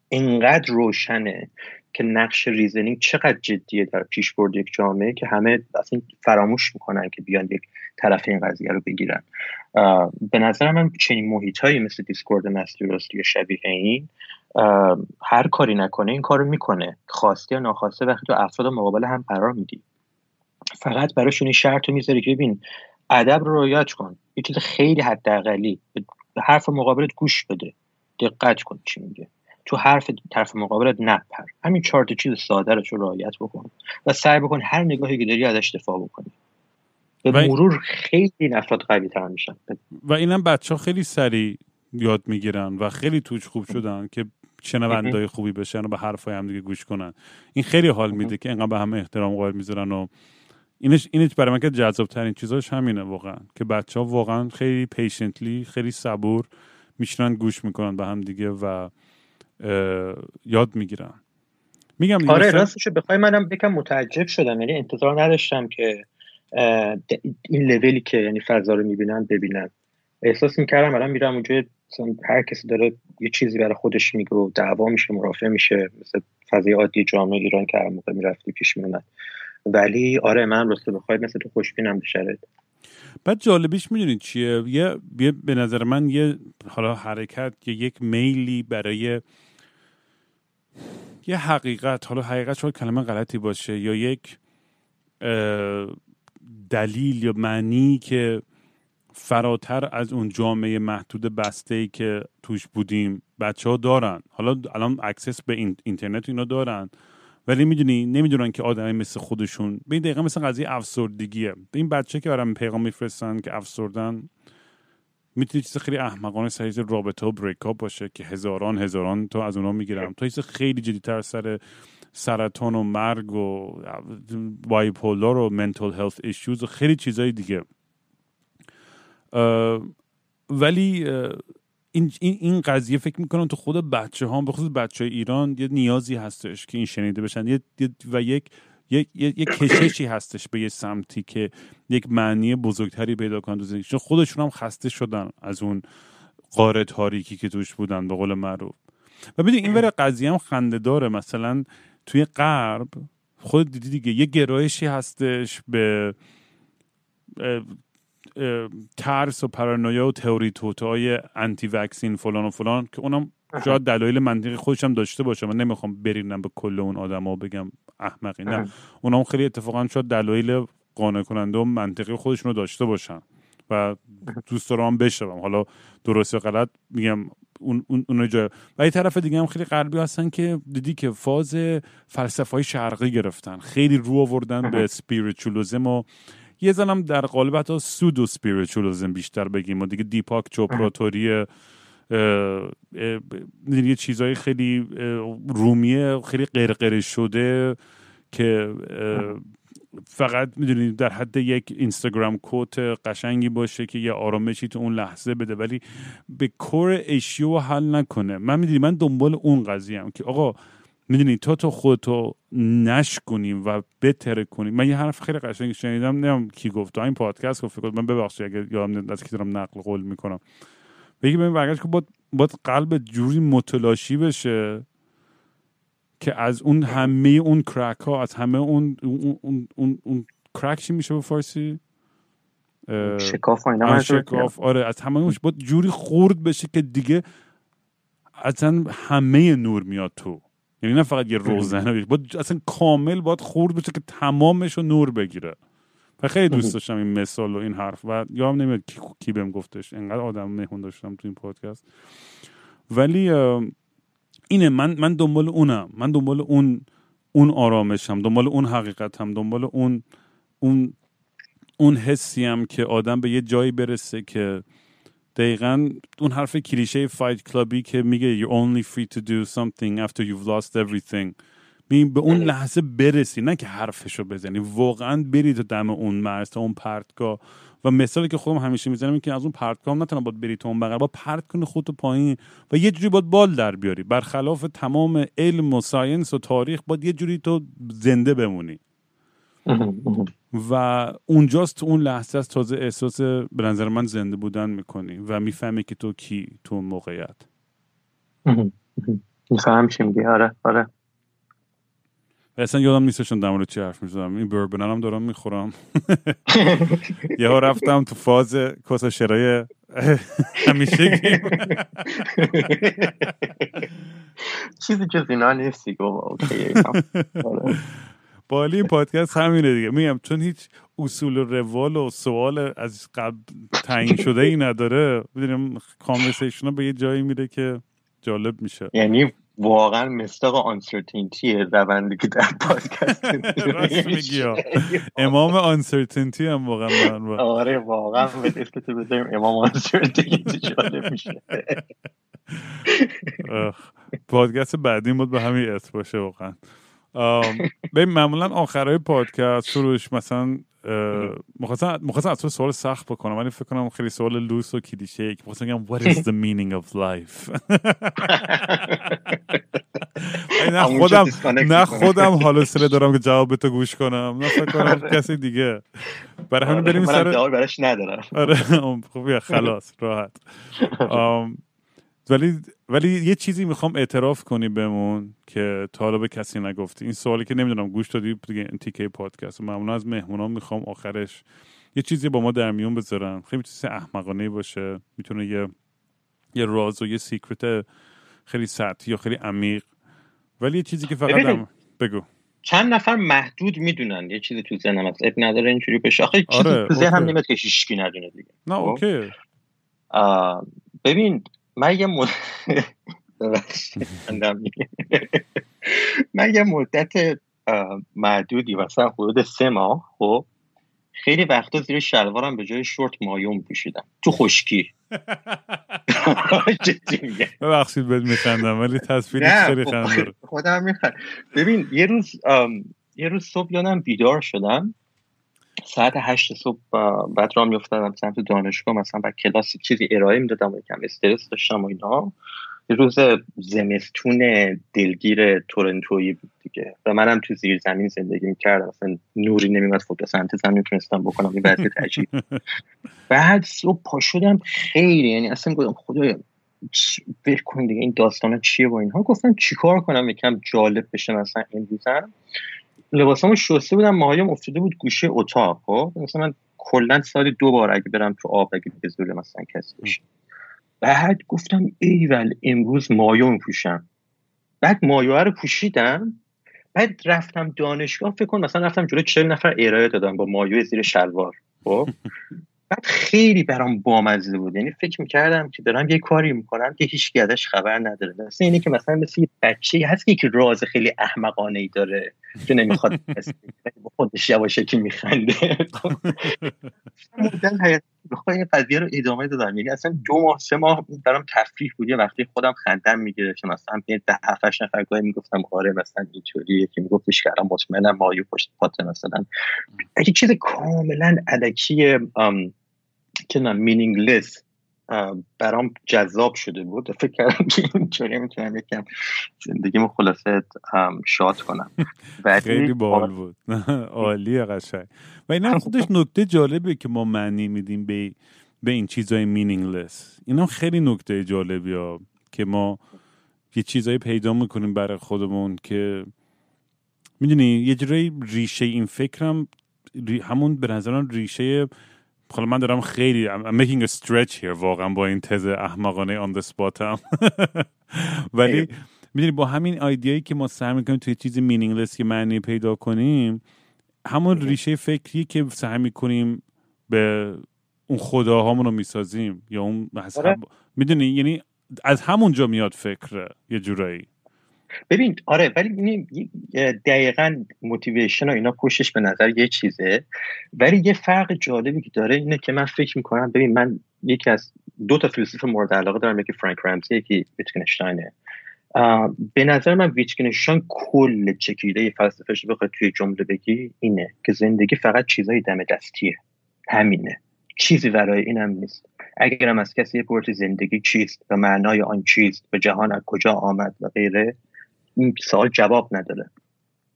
اینقدر روشنه که نقش reasoning چقدر جدیه در پیشبرد یک جامعه که همه اصلا فراموش می‌کنن که بیان یک طرف این قضیه رو بگیرن. به نظر من چنین محیط هایی مثل Discord مستی یا شبیه این هر کاری نکنه این کارو می‌کنه خواسته یا ناخواسته وقتی تو افراد مقابل هم قرار میدی. فقط براشون این شرط رو می‌ذاری که ببین ادب رو رعایت کن. یه چیز خیلی حداقلی به حرف مقابلت گوش بده. دقت کن چی میگه. تو حرف طرف مقابلت نپر. همین چهار چیز ساده رو رعایت بکن و سعی بکن هر نگاهی که داری ازش دفاع بکنی. به مرور خیلی افراد قوی تر میشن. و اینم بچه ها خیلی سریع یاد می‌گیرن و خیلی توش خوب شدن که شنوندای خوبی بشن و به حرفای هم دیگه گوش کنن. این خیلی حال میده که اینقدر به همه احترام قائل می‌ذارن و اینش اینش برای من که جذاب ترین چیزاش همینه واقعا که بچه ها واقعا خیلی پیشنتلی خیلی صبور میشنن گوش می‌کنن به هم دیگه و یاد می‌گیرن. میگم آره راستش بخوای منم یکم متعجب شدم. یعنی انتظار نداشتم که این لولی که یعنی فضا رو می‌بینن ببینن. احساس می‌کردم الان میرم اونجا هر کسی داره یه چیزی برای خودش میگه و دعوا میشه مرافع میشه. مثل فضای عادی جامعه ایران که هر موقع می‌رفتی پیش میومد ولی آره من راسته بخوای مثل تو خوشبینم به بعد جالبیش می‌دونید چیه؟ یه به نظر من یه حالا حرکت یا یک میلی برای یه حقیقت. حالا حقیقت شاید کلمه غلطی باشه. یا یک دلیل یا معنی که فراتر از اون جامعه محدود بسته ای که توش بودیم. بچه ها دارن. حالا الان access به اینترنت اینا دارن. ولی می‌دونی نمی‌دونن که آدمی مثل خودشون. به این دقیقه مثل قضیه افسردگیه. به این بچه که برام پیغام میفرستن که افسردن می‌تونی چیز خیلی احمقانه سر رابطه و بریک باشه که هزاران هزاران تا از اونا می‌گیرم. تا چیز خیلی جدیتر سر سرطان و مرگ و بایپولار و منتال هلت ایشوز و خیلی چیزای دیگه. ولی این, این قضیه فکر می‌کنم تو خود بچه ها به خصوص بچه ایران یه نیازی هستش که این شنیده بشن. یه و یک یک یک کششی هستش به یه سمتی که یک معنی بزرگتری پیدا کنن تو زندگی. چون خودشون هم خسته شدن از اون قاره تاریکی که توش بودن به قول معروف. و ببین این ور قضیه هم خنده داره. مثلا توی غرب خود دیدی دیگه یه گرایشی هستش به ترس و پرانویا و تئوری توتای انتی وکسین فلان و فلان که اونم شاید دلایل منطقی خودشم داشته باشه. من نمی‌خوام برینم به کل اون آدم و بگم احمقی نه. اونم خیلی اتفاقا شاید دلایل قانع کننده و منطقی خودشون رو داشته باشن و دوست دارم بشنوم. حالا درست یا غلط میگم اون اون اون جای. و یه طرف دیگه هم خیلی غربی هستن که دیدی که فاز فلسفه های شرقی گرفتن. خیلی رو آوردن به سپیریچولیسم و یه زنم در قالب حتی سودو سپیریچولیسم بیشتر بگیم. و دیگه دیپاک چوپراتوری یه چیزهای خیلی رومیه خیلی قرقره شده که فقط می‌دونید در حد یک اینستاگرام کوت قشنگی باشه که یه آرامشی تو اون لحظه بده ولی به کور اشیو حل نکنه. من می‌دونی من دنبال اون قضیه هم که آقا می‌دونی تا تو خودتو نش کنیم و بتره کنیم. من یه حرف خیلی قشنگ شنیدم نمی‌دونم کی گفت. این پادکست گفت من ببخشید اگه یادم از کی دارم نقل قول می‌کنم. بگی ببین برگشت که باید, قلب جوری متلاشی بشه که از اون همه اون کرک ها از همه اون اون, اون, اون, اون کرک چی میشه به فارسی؟ شکاف شکاف. آره از همه اون باید جوری خورد بشه که دیگه اصلا همه نور میاد تو. یعنی نه فقط یه روزنه باید اصلا کامل باید خورد بشه که تمامش رو نور بگیره. و خیلی دوست داشتم این مثال و این حرف و یادم نمیاد کی, کی بهم گفتش. انقدر آدم مهمون داشتم تو این پادکست. ولی اینه من من دنبال اونم. من دنبال اون اون آرامشم دنبال اون حقیقتم دنبال اون اون اون حسیم که آدم به یه جایی برسه که دقیقا اون حرف کلیشه فایت کلابی که میگه you're only free to do something after you've lost everything. به اون لحظه برسی نه که حرفشو بزنی. واقعا بری تو دم اون مرز تا اون پرتگاه. و مثالی که خودم همیشه می‌زنم این که از اون پرتگاه نه تنها باید بری تو اون بغل. با پرت کنی خودتو پایین و یه جوری باید بال در بیاری. برخلاف تمام علم و ساینس و تاریخ باید یه جوری تو زنده بمونی. و اونجاست تو اون لحظه از تازه احساس به نظر من زنده بودن می‌کنی و می‌فهمی که تو کی تو اون موقعیت. میفهم چی میگی. آره آره. اصلا یادم نیستشون در مورد چی حرف می‌زدم. این بربن هم دارم می‌خورم. (laughs) یه ها رفتم تو فاز کاسا شرای همیشه چیزی که زینا نیستی. بالی این پادکست همینه دیگه. میگم چون هیچ اصول و روال و سوال از قبل تعیین شده ای نداره می‌دونیم کانورسیشن به یه جایی میره که جالب میشه. یعنی واقعا مصداق uncertainty روندی که در پادکست (laughs) امام uncertainty هم واقعا آره واقعا بذاریم امام uncertainty جالب میشه. پادکست بعدی بود به همین اسم باشه واقعا. (laughs) به معمولا آخرهای پادکست شروعش مثلا می‌خواستم از تو سوال سخت بکنم ولی فکر کنم خیلی سوال لوس و کلیشه که می‌خواستم بگم what is the meaning of life? (laughs) نه خودم نه خودم حالا سره دارم که جواب به تو گوش کنم نه فکر کنم کسی دیگه. برای همین بریم سر براش ندارم. آره خب خلاص راحت. (laughs) ولی ولی یه چیزی می‌خوام اعتراف کنی بمون که تا حالا به کسی نگفتی. این سوالی که نمی‌دونم گوش دادی دیگه تیکه پادکست. معمولا از مهمونان می‌خوام آخرش یه چیزی با ما در میون بذارن. خیلی چیز احمقانه باشه. می‌تونه یه یه راز و یه secret خیلی سطحی یا خیلی عمیق. ولی یه چیزی که فقط هم... بگو. چند نفر محدود می‌دونن یه چیزی تو ذهنم هست. عیب نداره اینجوری بشه. آخه چیزی آره، تو ذهنم نمیاد که هیچکی ندونه دیگه. نه خب؟ okay. ببین من (laughs) یه (laughs) مدت من یه مدت معدودی مثلا حدود سه ماه خب. خیلی وقتا زیر شلوارم به جای شورت مایوم پوشیدم. تو خشکی. (laughs) ببخشید بهت میخندم ولی تصویری خیلی خب، خنده خودم میخند ببین یه روز یه روز صبح یادم بیدار شدم. ساعت هشت صبح بعد را میفتادم سمت دانشگاه مثلا بعد کلاس چیزی ارائه می‌دادم و یکم استرس داشتم و اینا. یه روز زمستون دلگیر تورنتویی بود دیگه. و منم تو زیر زمین زندگی می‌کردم. مثلا نوری نمیمد فتوسنتز هم می‌تونستم بکنم. این وضعیت عجیب (laughs) بعد صبح پا شدم خیلی. یعنی اصلا گفتم خدایا ول کن دیگه این داستان چیه با اینها؟ گفتم چیکار کنم؟ یکم جالب بشه مثلا امروزم. لباسامو شسته بودم ماهایم افتاده بود گوشه اتاق خب؟ مثلا من کلا سال دو بار اگه برم تو آب اگه به زور مثلا کسی بشه بعد گفتم ایول امروز مایو میپوشم. بعد مایو رو پوشیدم بعد رفتم دانشگاه فکر کن مثلا رفتم جلو 40 نفر ارائه دادم با مایو زیر شلوار خب؟ (laughs) بعد خیلی برام بامزه بود. یعنی فکر می‌کردم که دارم یه کاری می‌کنم که هیچ ازش خبر نداره. مثل اینه که مثلا مثل یه بچه هست که راز خیلی احمقانه ای داره. که نمی‌خواد خودش یواشکی میخنده. مدت بخواه این قضیه رو ادامه دادم. یعنی اصلا دو ماه سه ماه برام تفریح بود. یه وقتی خودم خندم می‌گیره که مثلا یه ده هفتش نفر گاهی می‌گفتم آره مثلا اینطوری یکی میگفتش که الان مطمئنم مایو پشت پات مثلا. اگه چیز کاملا الکی که نه meaningless برام جذاب شده بود. فکر کردم که اینطوری می‌تونم یکم زندگیمو خلاصه شاد کنم. (laughs) خیلی باحال بود. (laughs) عالیه قشنگ. و اینا خودش نکته جالبه که ما معنی میدیم به به این چیزای meaningless اینا خیلی نکته جالبی ها که ما یه چیزایی پیدا می‌کنیم برای خودمون که می‌دونی یه جورایی ریشه این فکرم همون به نظرم ریشه حالا من دارم خیلی I'm making a stretch here واقعا با این تز احمقانه on the spot هم. (laughs) ولی می‌دونی با همین آیدیایی که ما سعی می‌کنیم توی چیزی مینینگلس که معنی پیدا کنیم همون ریشه فکری که سعی می‌کنیم به اون خداهامون رو می‌سازیم یا اون آره. می‌دونی؟ یعنی از همونجا میاد فکر یه جورایی. ببین آره ولی دقیقا موتیویشن و اینا پشتش به نظر یه چیزه. ولی یه فرق جالبی که داره اینه که من فکر می‌کنم ببین من یکی از دو تا فیلسوف مورد علاقه دارم یکی فرانک رمزی یکی ویتکنشتاینه به نظر من ویتکنشتاین کل چکیده فلسفهش بخواد توی جمله بگی اینه که زندگی فقط چیزای دم دستیه. همینه. چیزی برای اینم نیست. اگرم از کسی پرتی زندگی چیست و معنای آن چیست و جهان از کجا آمد و غیره این سوال جواب نداره.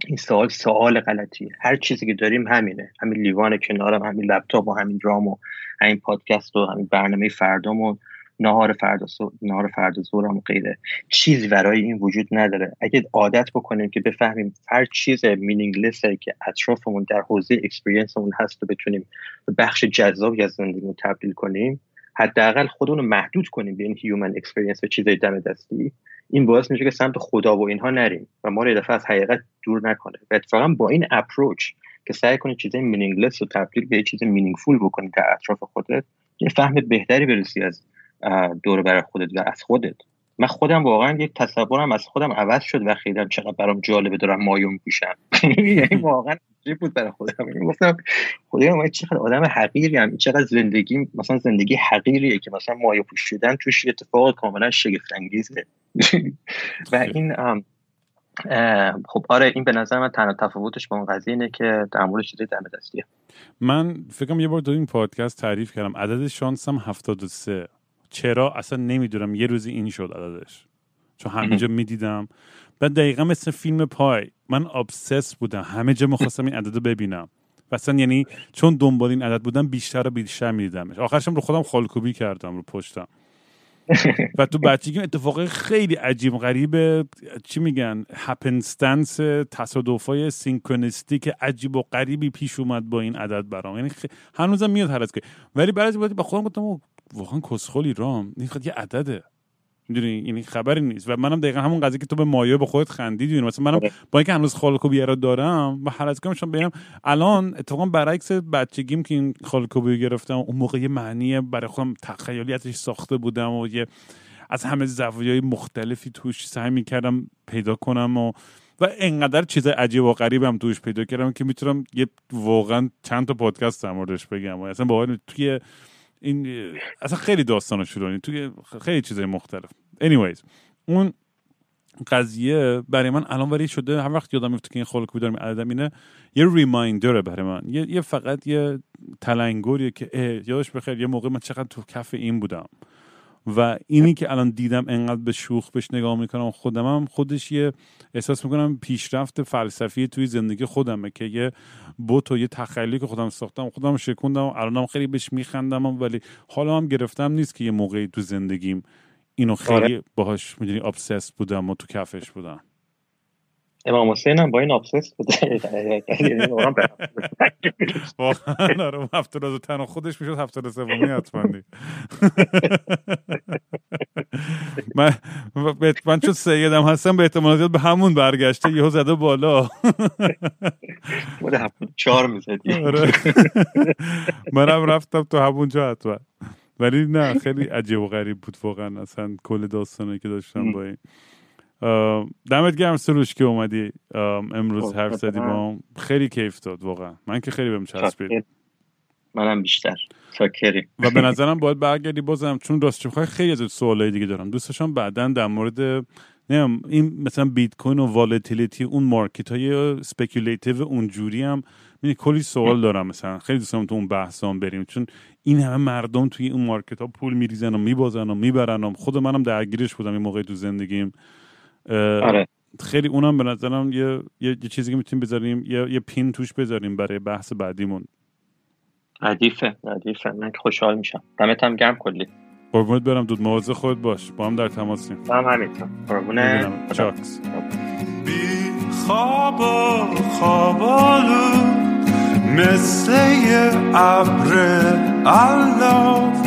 این سوال سوال غلطیه. هر چیزی که داریم همینه. همین لیوان کنارم همین لپتاپ و همین درام و همین پادکست و همین برنامه فردامون نهار فردا نهار فردا زورم غیره. چیزی برای این وجود نداره. اگه عادت بکنیم که بفهمیم هر چیز meaninglessه که اطرافمون در حوزه اکسپریانسمون هست و بتونیم به بخش جذابی از زندگیمون تبدیل کنیم حداقل خودمون رو محدود کنیم به این human experience و چیزای دم دستی. این باعث میشه که سمت خدا و اینها نریم و ما رو دفعه از حقیقت دور نکنه. و اتفاقا با این approach که سعی کنی چیزای meaningless رو تبدیل به چیز meaningful بکنی در اطراف خودت یه فهم بهتری برسی از دور بر خودت و از خودت. من خودم واقعا یک تصورم از خودم عوض شد و خیلی چقدر برام جالبه دارم مایوم پوشم. (laughs) یعنی واقعا بود برای خودم. یعنی گفتم خدایا من چقدر آدم حقیری هم. چقدر زندگی مثلا زندگی حقیریه که مثلا مایو پوشیدن توش اتفاق کاملا شگفت انگیزه (laughs) و این خب آره این به نظر من تنها تفاوتش با اون قضیه اینه که در مورد چیزای دم دستیه. من فکرم یه بار دو این پادکست تعریف کردم. عدد شانسم 73 چرا اصلا نمی‌دونم یه روزی این شد عددش چون همه جا می‌دیدم. بعد دقیقا مثل فیلم پای. من آبسس بودم. همه جا می‌خواستم این عدد رو ببینم. و اصلا یعنی چون دنبال این عدد بودم بیشتر و بیشتر میدیدمش. آخرشم رو خودم خالکوبی کردم رو پشتم. و تو بچگی اتفاق خیلی عجیب غریب چی میگن هپنستنس تصادفای سینکرونیستیک عجیب و غریبی پیش اومد با این عدد برام. یعنی خ... هنوزم میاد هر از که. ولی بعضی با خودم گفتم واقعا کسخلی رام. این یه عدده. می‌دونی؟ یعنی خبری نیست. و منم دقیقا همون قضیه که تو به مایه به خودت خندیدی. مثلا منم آره. با اینکه هنوز خالکوبی رو دارم و هر از میشم ببینم الان اتفاقا برعکس بچگیم که این خالکوبی گرفتم اون موقع یه معنی برای خودم تخیلی ازش ساخته بودم و یه از همه زوایای مختلفی توش سعی می‌کردم پیدا کنم و و انقدر چیز عجیب و غریبم توش پیدا کردم که می‌تونم یه واقعا چند تا پادکست در موردش بگم. و اصلا باور توی این اصلا خیلی داستان شروع توی خیلی چیزای مختلف. Anyways اون قضیه برای من الان وری شده. هر وقت یادم میفته که این خلق دارم عددم اینه یه ریمایندره برای من. یه, یه فقط یه تلنگریه که یادش بخیر یه موقع من چقدر تو کف این بودم. و اینی که الان دیدم انقدر به شوخ بهش نگاه می‌کنم خودم هم خودش یه احساس می‌کنم پیشرفت فلسفی توی زندگی خودمه که یه بوت و یه تخیلی که خودم ساختم خودم شکوندم الانم خیلی بهش میخندم ولی حالا هم گرفتم نیست که یه موقعی تو زندگیم اینو خیلی آره. باهاش می‌دونی ابسس بودم و تو کفش بودم امام حسین هم با این آبسس بوده واقعا آره هفتاد از تنها خودش می‌شد هفتاد سومی حتما من من چون سیدم هستم به احتمال زیاد به همون برگشته یهو زده بالا چهار می‌زدی آره. منم رفتم تو همونجا حتما ولی نه خیلی عجیب و غریب بود واقعا اصلا کل داستانه که داشتم با این دمت گرم سروش که اومدی. امروز خب، حرف زدی با خیلی کیف داد واقعا. من که خیلی بهم چسبید. منم بیشتر. شاکری. (laughs) و به نظرم باید برگردی بازم چون راستش خیلی از سوالای دیگه دارم. دوستشم بعدا در مورد نه این مثلا بیت کوین و volatility اون market های speculative اونجوری هم. می کلی سوال دارم مثلا. خیلی دوستم تو اون بحثام بریم. چون این همه مردم توی اون market ها پول میریزن و میبازن و می‌برن و خود منم درگیرش بودم این موقع تو زندگیم. آره. خیلی اونم به نظرم یه, یه, چیزی که می‌تونیم بذاریم یه, یه pin توش بذاریم برای بحث بعدیمون. ردیفه ردیفه. من خوشحال میشم. دمت هم گرم کلی. قربونت برم. دود مواظب خود باش. با هم در تماسیم با هم همینطور قربونه چاکس بی خواب و خوابالو مثل یه ابر الاف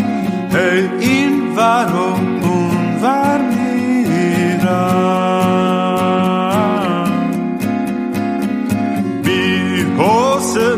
هی این ور و اون ور میرم.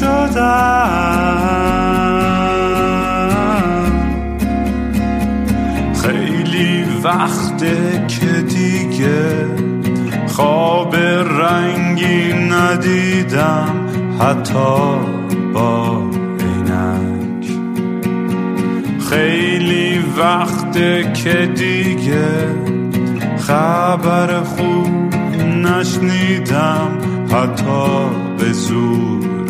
شدم. خیلی وقته که دیگه خواب رنگی ندیدم حتی با عینک. خیلی وقته که دیگه خبر خوب نشنیدم حتی به زور.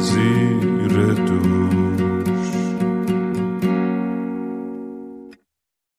زیر